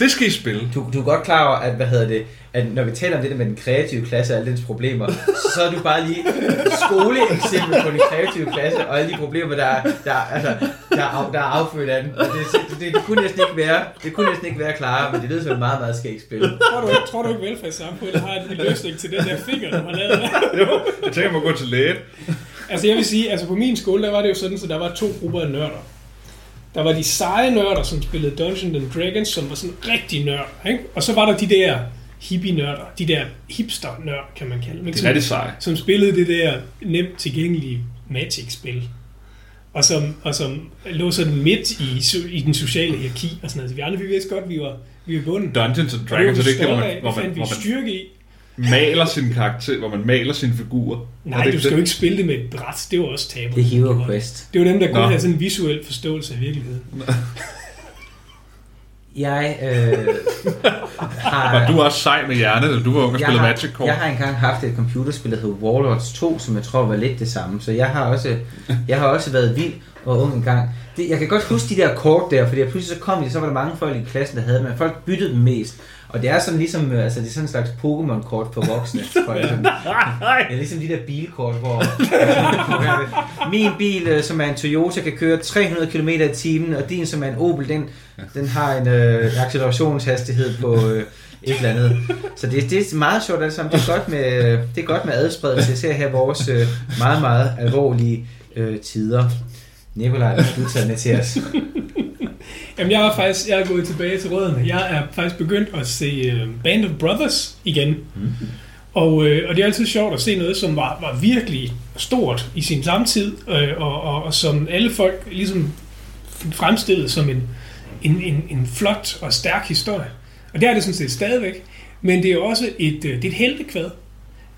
Det skal I spille. Du, du er godt klar over, at, hvad hedder det, at når vi taler om det der med den kreative klasse og alle dens problemer, så er du bare lige skoleeksempel på den kreative klasse og alle de problemer, der, er- der, er- altså, der, er, af- der er affødt af den. Og Det, det, det, det, kunne næsten ikke være, det kunne næsten ikke være klarere, men det lyder som et meget, meget skægt spil. Tror du, ikke- tror du ikke, velfærdssamfundet har en løsning til den der finger, du har lavet? Jo, jeg tænker, at gå til lægen. Altså jeg vil sige, altså på min skole, der var det jo sådan, så der var to grupper af nørder. Der var de seje nørder, som spillede Dungeons and Dragons, som var sådan rigtig nørd. Ikke? Og så var der de der hippie-nørder, de der hipster-nørd, kan man kalde dem. ikke? Det er Som- rigtig sej. som spillede det der nemt tilgængelige Magic-spil. Og som, og som lå sådan midt i, i den sociale hierarki og sådan noget. Så vi andre, vi vidste godt, vi var, vi var bunden. Dungeons and Og det Dragons, er det det, hvor man, hvor Det man, hvor man styrke i. maler sin karakter, hvor man maler sine figurer? Er Nej, det du skal det? jo ikke spille det med et bræt. Det var også tabu. Det er Hero Quest. Det var dem, der kun Nå. sådan en visuel forståelse af virkeligheden. Jeg øh, har... Var du også sej med hjernet, da du var ung og spillede har, Magic Core? jeg har engang haft et computerspil, der hed Warlords 2, som jeg tror var lidt det samme. Så jeg har også, jeg har også været vild og ung engang. Det, jeg kan godt huske de der kort der, fordi pludselig så kom de, så var der mange folk i klassen, der havde dem, men folk byttede dem mest. Og det er sådan ligesom, øh, altså det er sådan en slags Pokémon-kort for voksne. Folk, sådan. Det er ligesom de der bilkort, hvor min bil, øh, som er en Toyota, kan køre 300 km i timen, og din, som er en Opel, den, den har en øh, accelerationshastighed på øh, et eller andet. Så det, det er meget sjovt alt sammen. Det er godt med, det er godt med adspredelse, især her vores øh, meget, meget alvorlige øh, tider. Nikolaj, du taget med til os? Jamen, jeg er faktisk jeg er gået tilbage til rødderne. Jeg er faktisk begyndt at se uh, Band of Brothers igen. Mm. Og, øh, og det er altid sjovt at se noget, som var, var virkelig stort i sin samtid, øh, og, og, og som alle folk ligesom fremstillede som en, en, en, en flot og stærk historie. Og det er det sådan set stadigvæk. Men det er også et, øh, det er et heltekvad.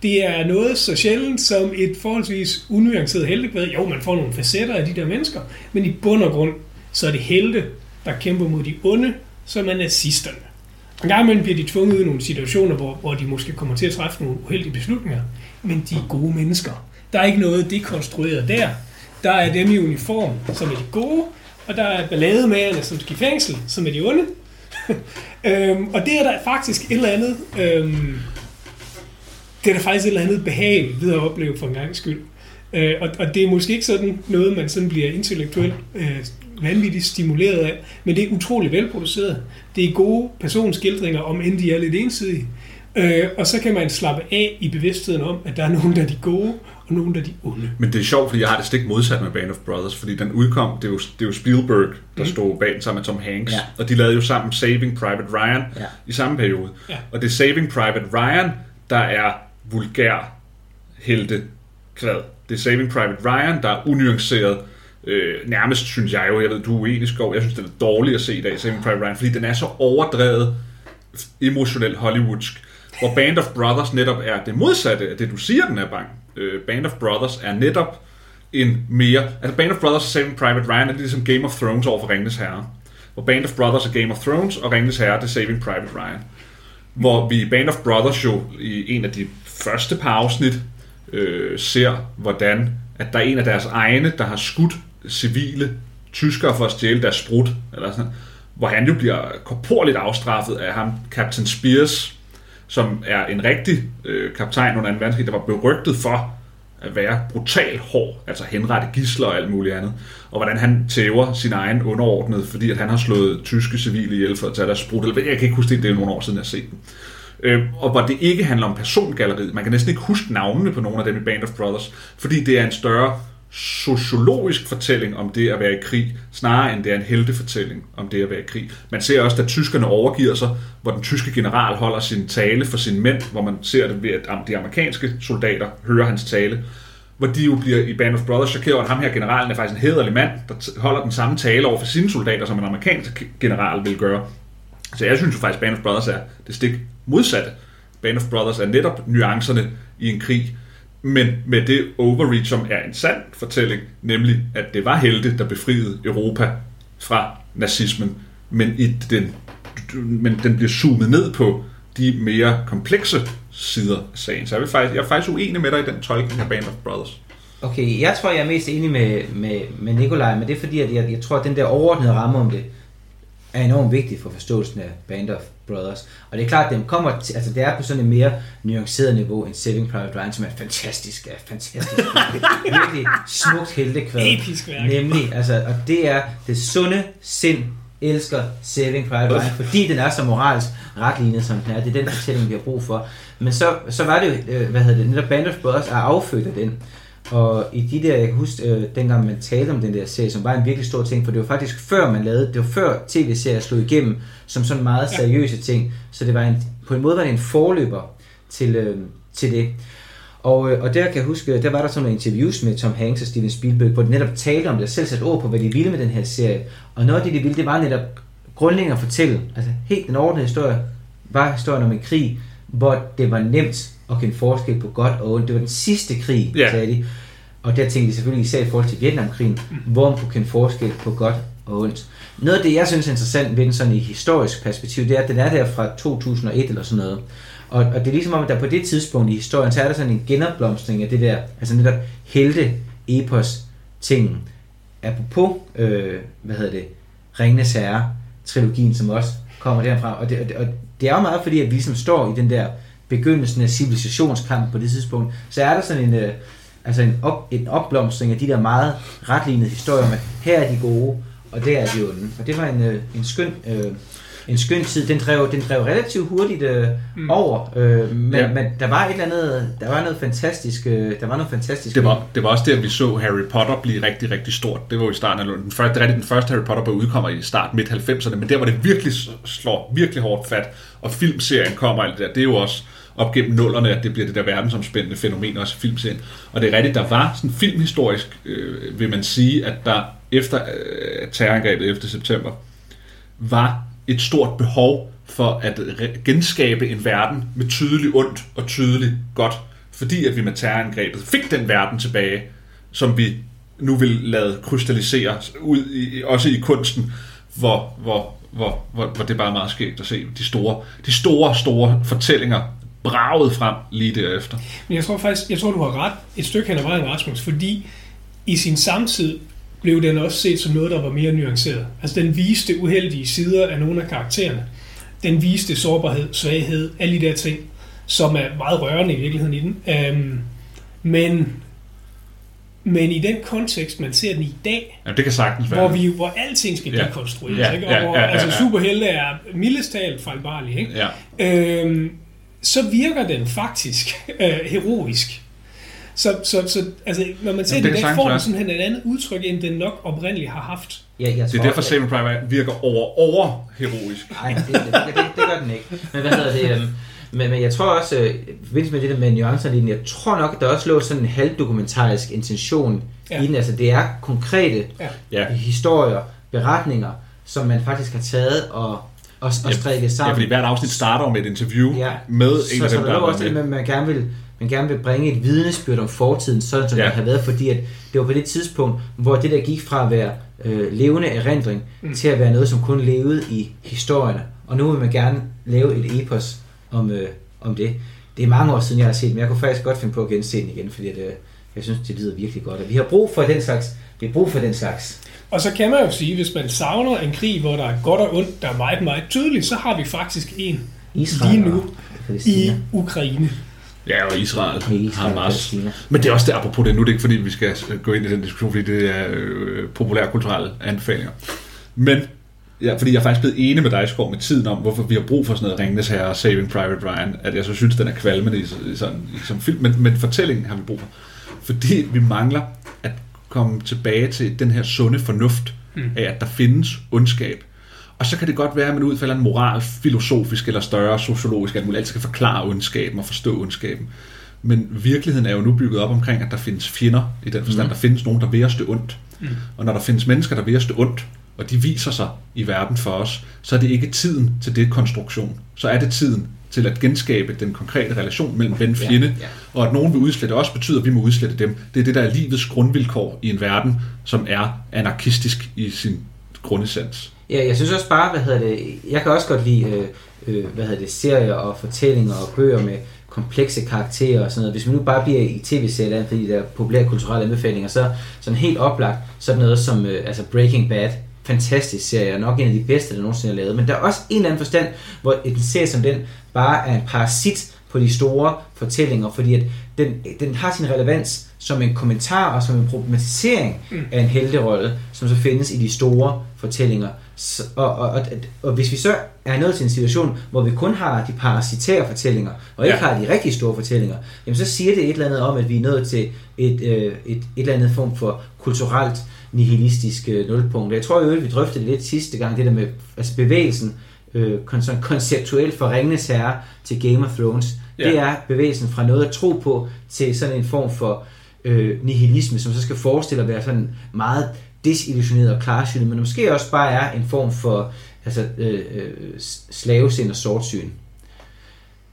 Det er noget så sjældent som et forholdsvis unuanceret heltekvad. Jo, man får nogle facetter af de der mennesker, men i bund og grund, så er det helte, der kæmper mod de onde, som er nazisterne. En gang imellem bliver de tvunget ud i nogle situationer, hvor, hvor de måske kommer til at træffe nogle uheldige beslutninger, men de er gode mennesker. Der er ikke noget dekonstrueret der. Der er dem i uniform, som er de gode, og der er ballademagerne, som skal i fængsel, som er de onde. øhm, og det er der faktisk et eller andet... Øhm, det er der faktisk et eller andet behageligt ved at opleve for en gang skyld. Øh, og, og det er måske ikke sådan noget, man sådan bliver intellektuelt øh, vanvittigt stimuleret af, men det er utrolig velproduceret. Det er gode personskildringer, om end de er lidt ensidige. Øh, og så kan man slappe af i bevidstheden om, at der er nogen, der er de gode, og nogen, der er de onde. Men det er sjovt, fordi jeg har det stik modsat med Band of Brothers, fordi den udkom, det er jo, det er jo Spielberg, der mm. stod bag den sammen med Tom Hanks, Ja. og de lavede jo sammen Saving Private Ryan Ja. i samme periode. Ja. Og det er Saving Private Ryan, der er vulgær helte kvad. Det er Saving Private Ryan, der er unuanceret, øh, nærmest synes jeg jo, jeg ved, du er uenig, Skov, jeg synes, det er dårligt at se i dag, Saving Private Ryan, fordi den er så overdrevet emotionelt hollywoodsk, hvor Band of Brothers netop er det modsatte af det, du siger, den er bang. Øh, Band of Brothers er netop en mere... Altså Band of Brothers og Saving Private Ryan er ligesom Game of Thrones over for Ringnes Herre. Hvor Band of Brothers er Game of Thrones, og Ringnes Herre det er Saving Private Ryan. Hvor vi i Band of Brothers jo i en af de første par afsnit øh, ser, hvordan at der er en af deres egne, der har skudt civile tyskere for at stjæle deres sprut, eller sådan, hvor han jo bliver korporligt afstraffet af ham, Captain Spears, som er en rigtig øh, kaptajn under 2. verdenskrig, der var berygtet for at være brutal hård, altså henrette gisler og alt muligt andet, og hvordan han tæver sin egen underordnede, fordi at han har slået tyske civile ihjel for at tage deres sprut, eller jeg kan ikke huske det, det er nogle år siden, jeg har set den. Øh, og hvor det ikke handler om persongalleriet. Man kan næsten ikke huske navnene på nogle af dem i Band of Brothers, fordi det er en større sociologisk fortælling om det at være i krig, snarere end det er en heltefortælling om det at være i krig. Man ser også, da tyskerne overgiver sig, hvor den tyske general holder sin tale for sine mænd, hvor man ser det ved, at de amerikanske soldater hører hans tale, hvor de jo bliver i Band of Brothers chokeret over, at ham her generalen er faktisk en hederlig mand, der holder den samme tale over for sine soldater, som en amerikansk general vil gøre. Så jeg synes jo faktisk, at Band of Brothers er det stik modsatte. Band of Brothers er netop nuancerne i en krig, men med det overreach, som er en sand fortælling, nemlig at det var helte, der befriede Europa fra nazismen, men, i den, men den bliver zoomet ned på de mere komplekse sider af sagen. Så jeg, vil faktisk, jeg er faktisk uenig med dig i den tolkning af Band of Brothers. Okay, jeg tror, jeg er mest enig med, med, med Nikolaj, men det er fordi, at jeg, jeg tror, at den der overordnede ramme om det, er enormt vigtig for forståelsen af Band of Brothers. Og det er klart, at den kommer til, altså det er på sådan et mere nuanceret niveau end Saving Private Ryan, som er fantastisk, er fantastisk. Virkelig smukt heltekvad. Episk værk. Nemlig, altså, og det er det sunde sind elsker Saving Private Ryan, fordi den er så moralsk retlignet, som den er. Det er den fortælling, vi har brug for. Men så, så var det jo, øh, hvad hedder det, netop Band of Brothers er affødt af den. Og i de der, jeg kan huske, øh, dengang man talte om den der serie, som var en virkelig stor ting, for det var faktisk før man lavede, det var før tv-serier slog igennem, som sådan meget seriøse ting. Så det var en, på en måde var det en forløber til, øh, til det. Og, øh, og der kan jeg huske, der var der sådan nogle interviews med Tom Hanks og Steven Spielberg, hvor de netop talte om det, og selv satte ord på, hvad de ville med den her serie. Og noget af det, de ville, det var netop grundlæggende at fortælle, altså helt den ordentlige historie, var historien om en krig, hvor det var nemt at kende forskel på godt og ondt. Det var den sidste krig, Ja. sagde de. Og der tænkte de selvfølgelig især i forhold til Vietnamkrigen, hvor man kunne kende forskel på godt og ondt. Noget af det, jeg synes er interessant ved den sådan i historisk perspektiv, det er, at den er der fra 2001 eller sådan noget. Og, og det er ligesom om, at der på det tidspunkt i historien, så er der sådan en genopblomstring af det der, altså netop helte epos tingen. Apropos, øh, hvad hedder det, Ringnes Herre, trilogien, som også kommer derfra. Og det, og det, og det er jo meget fordi, at vi ligesom står i den der begyndelsen af civilisationskamp på det tidspunkt, så er der sådan en, øh, altså en, op, en opblomstring af de der meget retlignede historier med, her er de gode, og der er de onde. Og det var en, øh, en skøn... Øh, en skøn tid. Den drev, den drev relativt hurtigt øh, mm. over, øh, men, ja. men der var et eller andet, der var noget fantastisk, øh, der var noget fantastisk. Det var, det var også der, vi så Harry Potter blive rigtig, rigtig stort. Det var jo i starten af den første, det er den første Harry Potter bog udkommer i start midt 90'erne, men der var det virkelig slår virkelig hårdt fat, og filmserien kommer alt det der. Det er jo også op gennem nullerne, at det bliver det der verdensomspændende fænomen også i filmserien. Og det er rigtigt, der var sådan filmhistorisk, øh, vil man sige, at der efter øh, terrorangrebet 11. september, var et stort behov for at genskabe en verden med tydelig ondt og tydelig godt. Fordi at vi med terrorangrebet fik den verden tilbage, som vi nu vil lade krystallisere ud i, også i kunsten, hvor, hvor, hvor, hvor, hvor det bare er meget skægt at se de store, de store, store fortællinger braget frem lige derefter. Men jeg tror faktisk, jeg tror du har ret et stykke hen ad vejen, Rasmus, fordi i sin samtid blev den også set som noget, der var mere nuanceret. Altså den viste uheldige sider af nogle af karaktererne. Den viste sårbarhed, svaghed, alle de der ting, som er meget rørende i virkeligheden i den. Øhm, men, men i den kontekst, man ser den i dag, ja, det kan sagtens være. Hvor, vi, hvor alting skal ja. dekonstrueres, ja, ikke? og ja, ja, ja, ja. altså, superhelte er mildest talt fejlbarlige, ikke? Ja. Øhm, så virker den faktisk øh, heroisk. Så, så, så altså, når man ser Jamen, det, det får den simpelthen et andet udtryk, end den nok oprindeligt har haft. Ja, jeg tror, det er derfor, Saving Private virker over, over heroisk. Nej, det, det, det, det, gør den ikke. Men hvad hedder det? Um, men, men jeg tror også, øh, forbindelse med det der med nuancerne jeg tror nok, at der også lå sådan en halvdokumentarisk intention ja. i den. Altså det er konkrete ja. historier, beretninger, som man faktisk har taget og, og, og strikket sammen. Ja, fordi hvert afsnit starter med et interview ja. med en så, af dem, så der er også det, man gerne vil man gerne vil bringe et vidnesbyrd om fortiden, sådan som ja. det har været, fordi at det var på det tidspunkt, hvor det der gik fra at være øh, levende erindring, mm. til at være noget, som kun levede i historierne. Og nu vil man gerne lave et epos om, øh, om det. Det er mange år siden, jeg har set men jeg kunne faktisk godt finde på at gense den igen, fordi at, øh, jeg synes, det lyder virkelig godt. Og vi har brug for den slags. Vi har brug for den slags. Og så kan man jo sige, hvis man savner en krig, hvor der er godt og ondt, der er meget, meget tydeligt, så har vi faktisk en Israel lige nu i Ukraine. Ja, og Israel, Israel Hamas. Men det er også det, apropos det, nu er det ikke fordi, vi skal gå ind i den diskussion, fordi det er øh, populærkulturelle anbefalinger. Men, ja, fordi jeg er faktisk blevet enig med dig, Skov, med tiden om, hvorfor vi har brug for sådan noget Ringnes her og Saving Private Ryan, at jeg så synes, den er kvalmende i, i sådan, i, som film, men, men fortællingen har vi brug for. Fordi vi mangler komme tilbage til den her sunde fornuft mm. af, at der findes ondskab, og så kan det godt være, at man ud fra en moral, filosofisk eller større sociologisk, at man altid skal forklare ondskaben og forstå ondskaben. Men virkeligheden er jo nu bygget op omkring, at der findes fjender, i den forstand, mm. der findes nogen, der vil os det ondt. Mm. Og når der findes mennesker, der vil os det ondt, og de viser sig i verden for os, så er det ikke tiden til det konstruktion. Så er det tiden til at genskabe den konkrete relation mellem ven og fjende, ja, ja. og at nogen vil udslette os, betyder, at vi må udslette dem. Det er det, der er livets grundvilkår i en verden, som er anarkistisk i sin grundessens. Ja, jeg synes også bare, hvad hedder det, jeg kan også godt lide, øh, øh, hvad hedder det, serier og fortællinger og bøger med komplekse karakterer og sådan noget. Hvis vi nu bare bliver i tv-serier, fordi der er populære kulturelle anbefalinger, så sådan helt oplagt sådan noget som øh, altså Breaking Bad, fantastisk serie, nok en af de bedste, der nogensinde er lavet. Men der er også en eller anden forstand, hvor en serie som den bare er en parasit på de store fortællinger, fordi at den, den har sin relevans som en kommentar og som en problematisering mm. af en helterolle, som så findes i de store fortællinger. Så, og, og, og, og hvis vi så er nået til en situation, hvor vi kun har de parasitære fortællinger, og ikke ja. har de rigtig store fortællinger, jamen så siger det et eller andet om, at vi er nået til et, øh, et, et eller andet form for kulturelt nihilistisk øh, nulpunkt. Jeg tror jo, at vi drøftede det lidt sidste gang, det der med altså bevægelsen, øh, konceptuelt fra Ringenes Herre til Game of Thrones. Ja. Det er bevægelsen fra noget at tro på til sådan en form for øh, nihilisme, som så skal forestille at være sådan meget desillusioneret og klarsynet, men måske også bare er en form for altså, øh, øh, slavesind og sortsyn.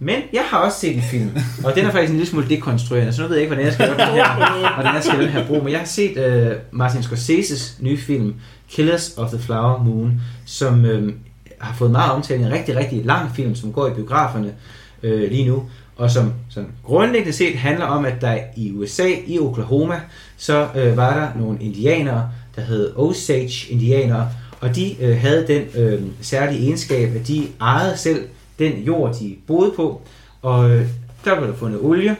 Men jeg har også set en film, og den er faktisk en lille smule dekonstruerende, så nu ved jeg ikke, hvordan jeg skal den her, hvordan jeg skal den her brug. Men jeg har set uh, Martin Scorseses nye film, Killers of the Flower Moon, som uh, har fået meget omtale. En rigtig, rigtig lang film, som går i biograferne øh, lige nu, og som sådan grundlæggende set handler om, at der i USA, i Oklahoma, så øh, var der nogle indianere, der hed Osage-indianere, og de øh, havde den øh, særlige egenskab, at de ejede selv den jord, de boede på, og øh, der blev der fundet olie,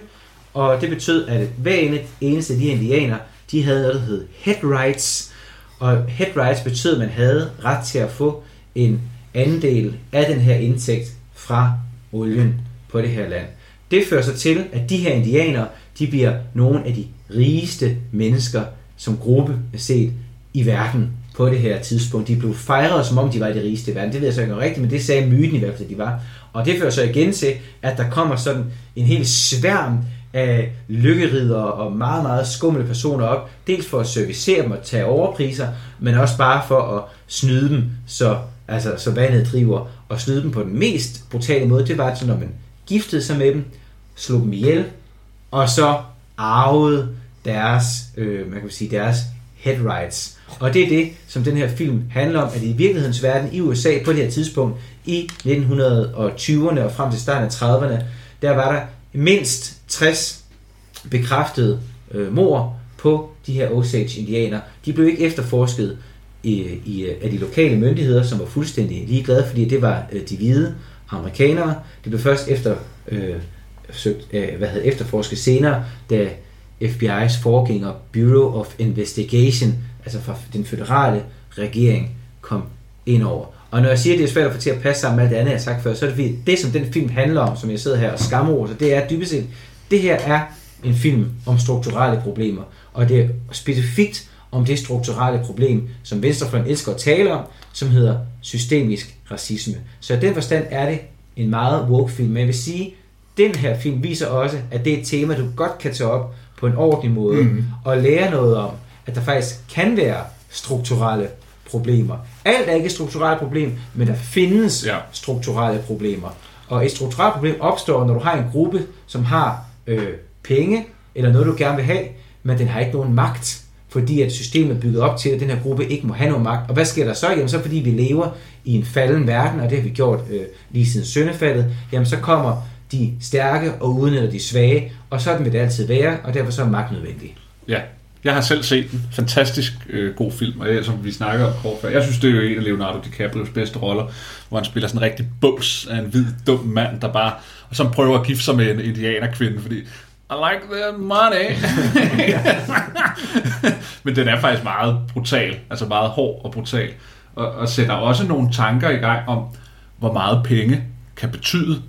og det betød, at hver eneste af de indianer, de havde noget, der hed head rights, og head rights betød, at man havde ret til at få en andel af den her indtægt fra olien på det her land. Det fører så til, at de her indianere, de bliver nogle af de rigeste mennesker som gruppe set i verden på det her tidspunkt. De blev fejret, som om de var de rigeste i verden. Det ved jeg så ikke rigtigt, men det sagde myten i hvert fald, at de var. Og det fører så igen til, at der kommer sådan en hel sværm af lykkeridere og meget, meget skumle personer op. Dels for at servicere dem og tage overpriser, men også bare for at snyde dem, så, altså, som vandet driver. Og snyde dem på den mest brutale måde, det var, at når man giftede sig med dem, slog dem ihjel, og så arvede deres, øh, man kan sige, deres head rights. Og det er det, som den her film handler om, at i virkelighedens verden i USA på det her tidspunkt, i 1920'erne og frem til starten af 30'erne, der var der mindst 60 bekræftede øh, mor på de her Osage-indianer. De blev ikke efterforsket i, i, af de lokale myndigheder, som var fuldstændig ligeglade, fordi det var øh, de hvide amerikanere. Det blev først efter, øh, søgt, øh, hvad hedder, efterforsket senere, da FBI's forgænger Bureau of Investigation, altså fra den føderale regering, kom ind over. Og når jeg siger, at det er svært at få til at passe sammen med alt det andet, jeg har sagt før, så er det fordi, det som den film handler om, som jeg sidder her og skammer så det er dybest set, det her er en film om strukturelle problemer. Og det er specifikt om det strukturelle problem, som Venstrefløjen elsker at tale om, som hedder systemisk racisme. Så i den forstand er det en meget woke film. Men jeg vil sige, den her film viser også, at det er et tema, du godt kan tage op på en ordentlig måde, mm. og lære noget om, at der faktisk kan være strukturelle problemer. Alt er ikke et strukturelt problem, men der findes ja. strukturelle problemer. Og et strukturelt problem opstår, når du har en gruppe, som har øh, penge, eller noget, du gerne vil have, men den har ikke nogen magt, fordi at systemet er bygget op til, at den her gruppe ikke må have nogen magt. Og hvad sker der så? Jamen så fordi vi lever i en falden verden, og det har vi gjort øh, lige siden søndefaldet, jamen så kommer de stærke og udnytter de svage, og sådan vil det altid være, og derfor så er magt nødvendig. Ja, jeg har selv set den. Fantastisk øh, god film, og jeg, som vi snakker om kort før. Jeg synes, det er jo en af Leonardo DiCaprios bedste roller, hvor han spiller sådan en rigtig bums af en hvid, dum mand, der bare og som prøver at gifte sig med en indianerkvinde, fordi i like the money. Men den er faktisk meget brutal, altså meget hård og brutal, og, og sætter også nogle tanker i gang om, hvor meget penge kan betyde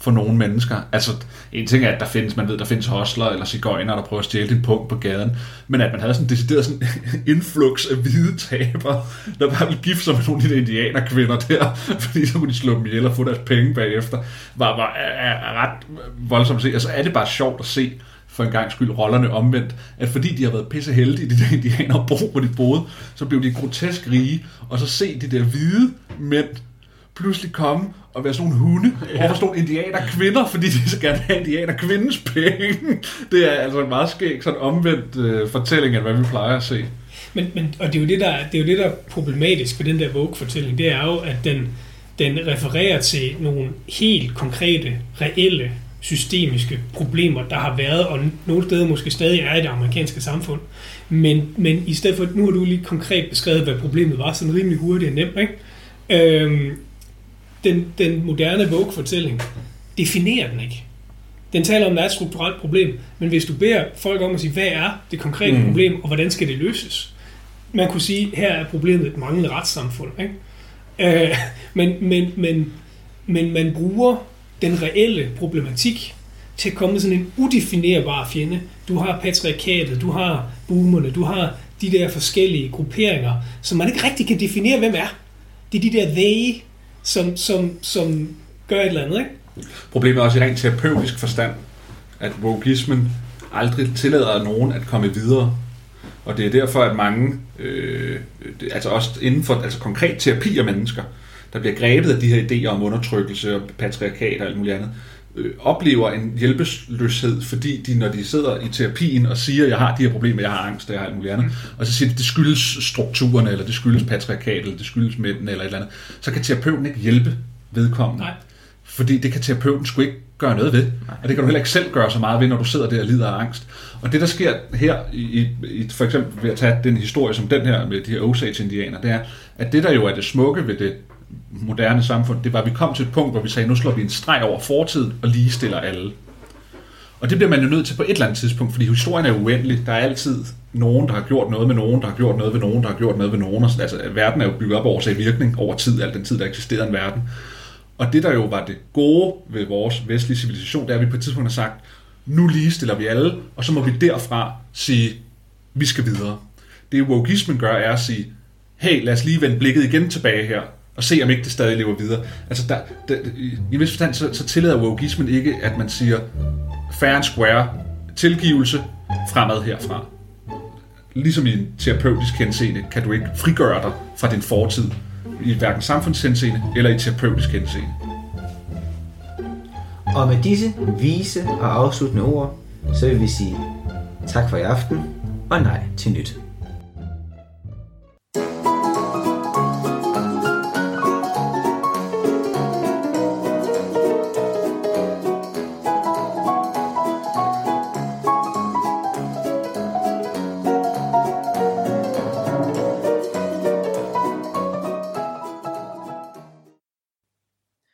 for nogle mennesker. Altså, en ting er, at der findes, man ved, der findes hostler eller cigøjner, der prøver at stjæle din punkt på gaden, men at man havde sådan en decideret sådan influx af hvide taber, der bare ville gifte sig med nogle af de indianerkvinder der, fordi så kunne de slå dem ihjel og få deres penge bagefter, var, var er, er ret voldsomt at se. Altså, er det bare sjovt at se, for en gang skyld rollerne omvendt, at fordi de har været pisse heldige, de der indianer bro, hvor de boede, så blev de grotesk rige, og så se de der hvide mænd pludselig komme og være sådan nogle hunde ja. over sådan nogle indianer kvinder, fordi de så gerne have indianer kvindens penge. Det er altså en meget skæg sådan omvendt øh, fortælling af, hvad vi plejer at se. Men, men, og det er, jo det, der, det er jo det, der er problematisk ved den der Vogue-fortælling, det er jo, at den, den refererer til nogle helt konkrete, reelle, systemiske problemer, der har været, og nogle steder måske stadig er i det amerikanske samfund. Men, men i stedet for, nu har du lige konkret beskrevet, hvad problemet var, sådan rimelig hurtigt og nemt, ikke? Øhm, den, den moderne Vogue-fortælling definerer den ikke. Den taler om, at der er et strukturelt problem, men hvis du beder folk om at sige, hvad er det konkrete mm. problem, og hvordan skal det løses? Man kunne sige, her er problemet et manglende retssamfund. Ikke? Øh, men, men, men, men man bruger den reelle problematik til at komme med sådan en udefinerbar fjende. Du har patriarkatet, du har boomerne, du har de der forskellige grupperinger, som man ikke rigtig kan definere, hvem er. Det er de der they, som, som, som gør et eller andet, ikke? Problemet er også i rent terapeutisk forstand, at wokeismen aldrig tillader nogen at komme videre. Og det er derfor, at mange, øh, altså også inden for altså konkret terapi af mennesker, der bliver grebet af de her idéer om undertrykkelse og patriarkat og alt muligt andet, øh, oplever en hjælpeløshed, fordi de, når de sidder i terapien og siger, jeg har de her problemer, jeg har angst, jeg har alt muligt andet, og så siger de, det skyldes strukturerne, eller det skyldes patriarkatet, eller det skyldes mændene, eller et eller andet, så kan terapeuten ikke hjælpe vedkommende. Nej. Fordi det kan terapeuten sgu ikke gøre noget ved. Og det kan du heller ikke selv gøre så meget ved, når du sidder der og lider af angst. Og det, der sker her, i, i, for eksempel ved at tage den historie som den her med de her Osage-indianer, det er, at det der jo er det smukke ved det moderne samfund, det var, at vi kom til et punkt, hvor vi sagde, nu slår vi en streg over fortiden og ligestiller alle. Og det bliver man jo nødt til på et eller andet tidspunkt, fordi historien er uendelig. Der er altid nogen, der har gjort noget med nogen, der har gjort noget ved nogen, der har gjort noget ved nogen. Og sådan. Altså, verden er jo bygget op over sig virkning over tid, al den tid, der eksisterer en verden. Og det, der jo var det gode ved vores vestlige civilisation, det er, at vi på et tidspunkt har sagt, nu ligestiller vi alle, og så må vi derfra sige, vi skal videre. Det wokeismen gør, er at sige, hey, lad os lige vende blikket igen tilbage her, og se, om ikke det stadig lever videre. Altså, der, der, i en vis forstand, så, så tillader wokeismen ikke, at man siger, fair and square, tilgivelse, fremad herfra. Ligesom i en terapeutisk henseende, kan du ikke frigøre dig fra din fortid, i hverken samfundshenseende eller i terapeutisk henseende. Og med disse vise og afsluttende ord, så vil vi sige tak for i aften, og nej til nyt.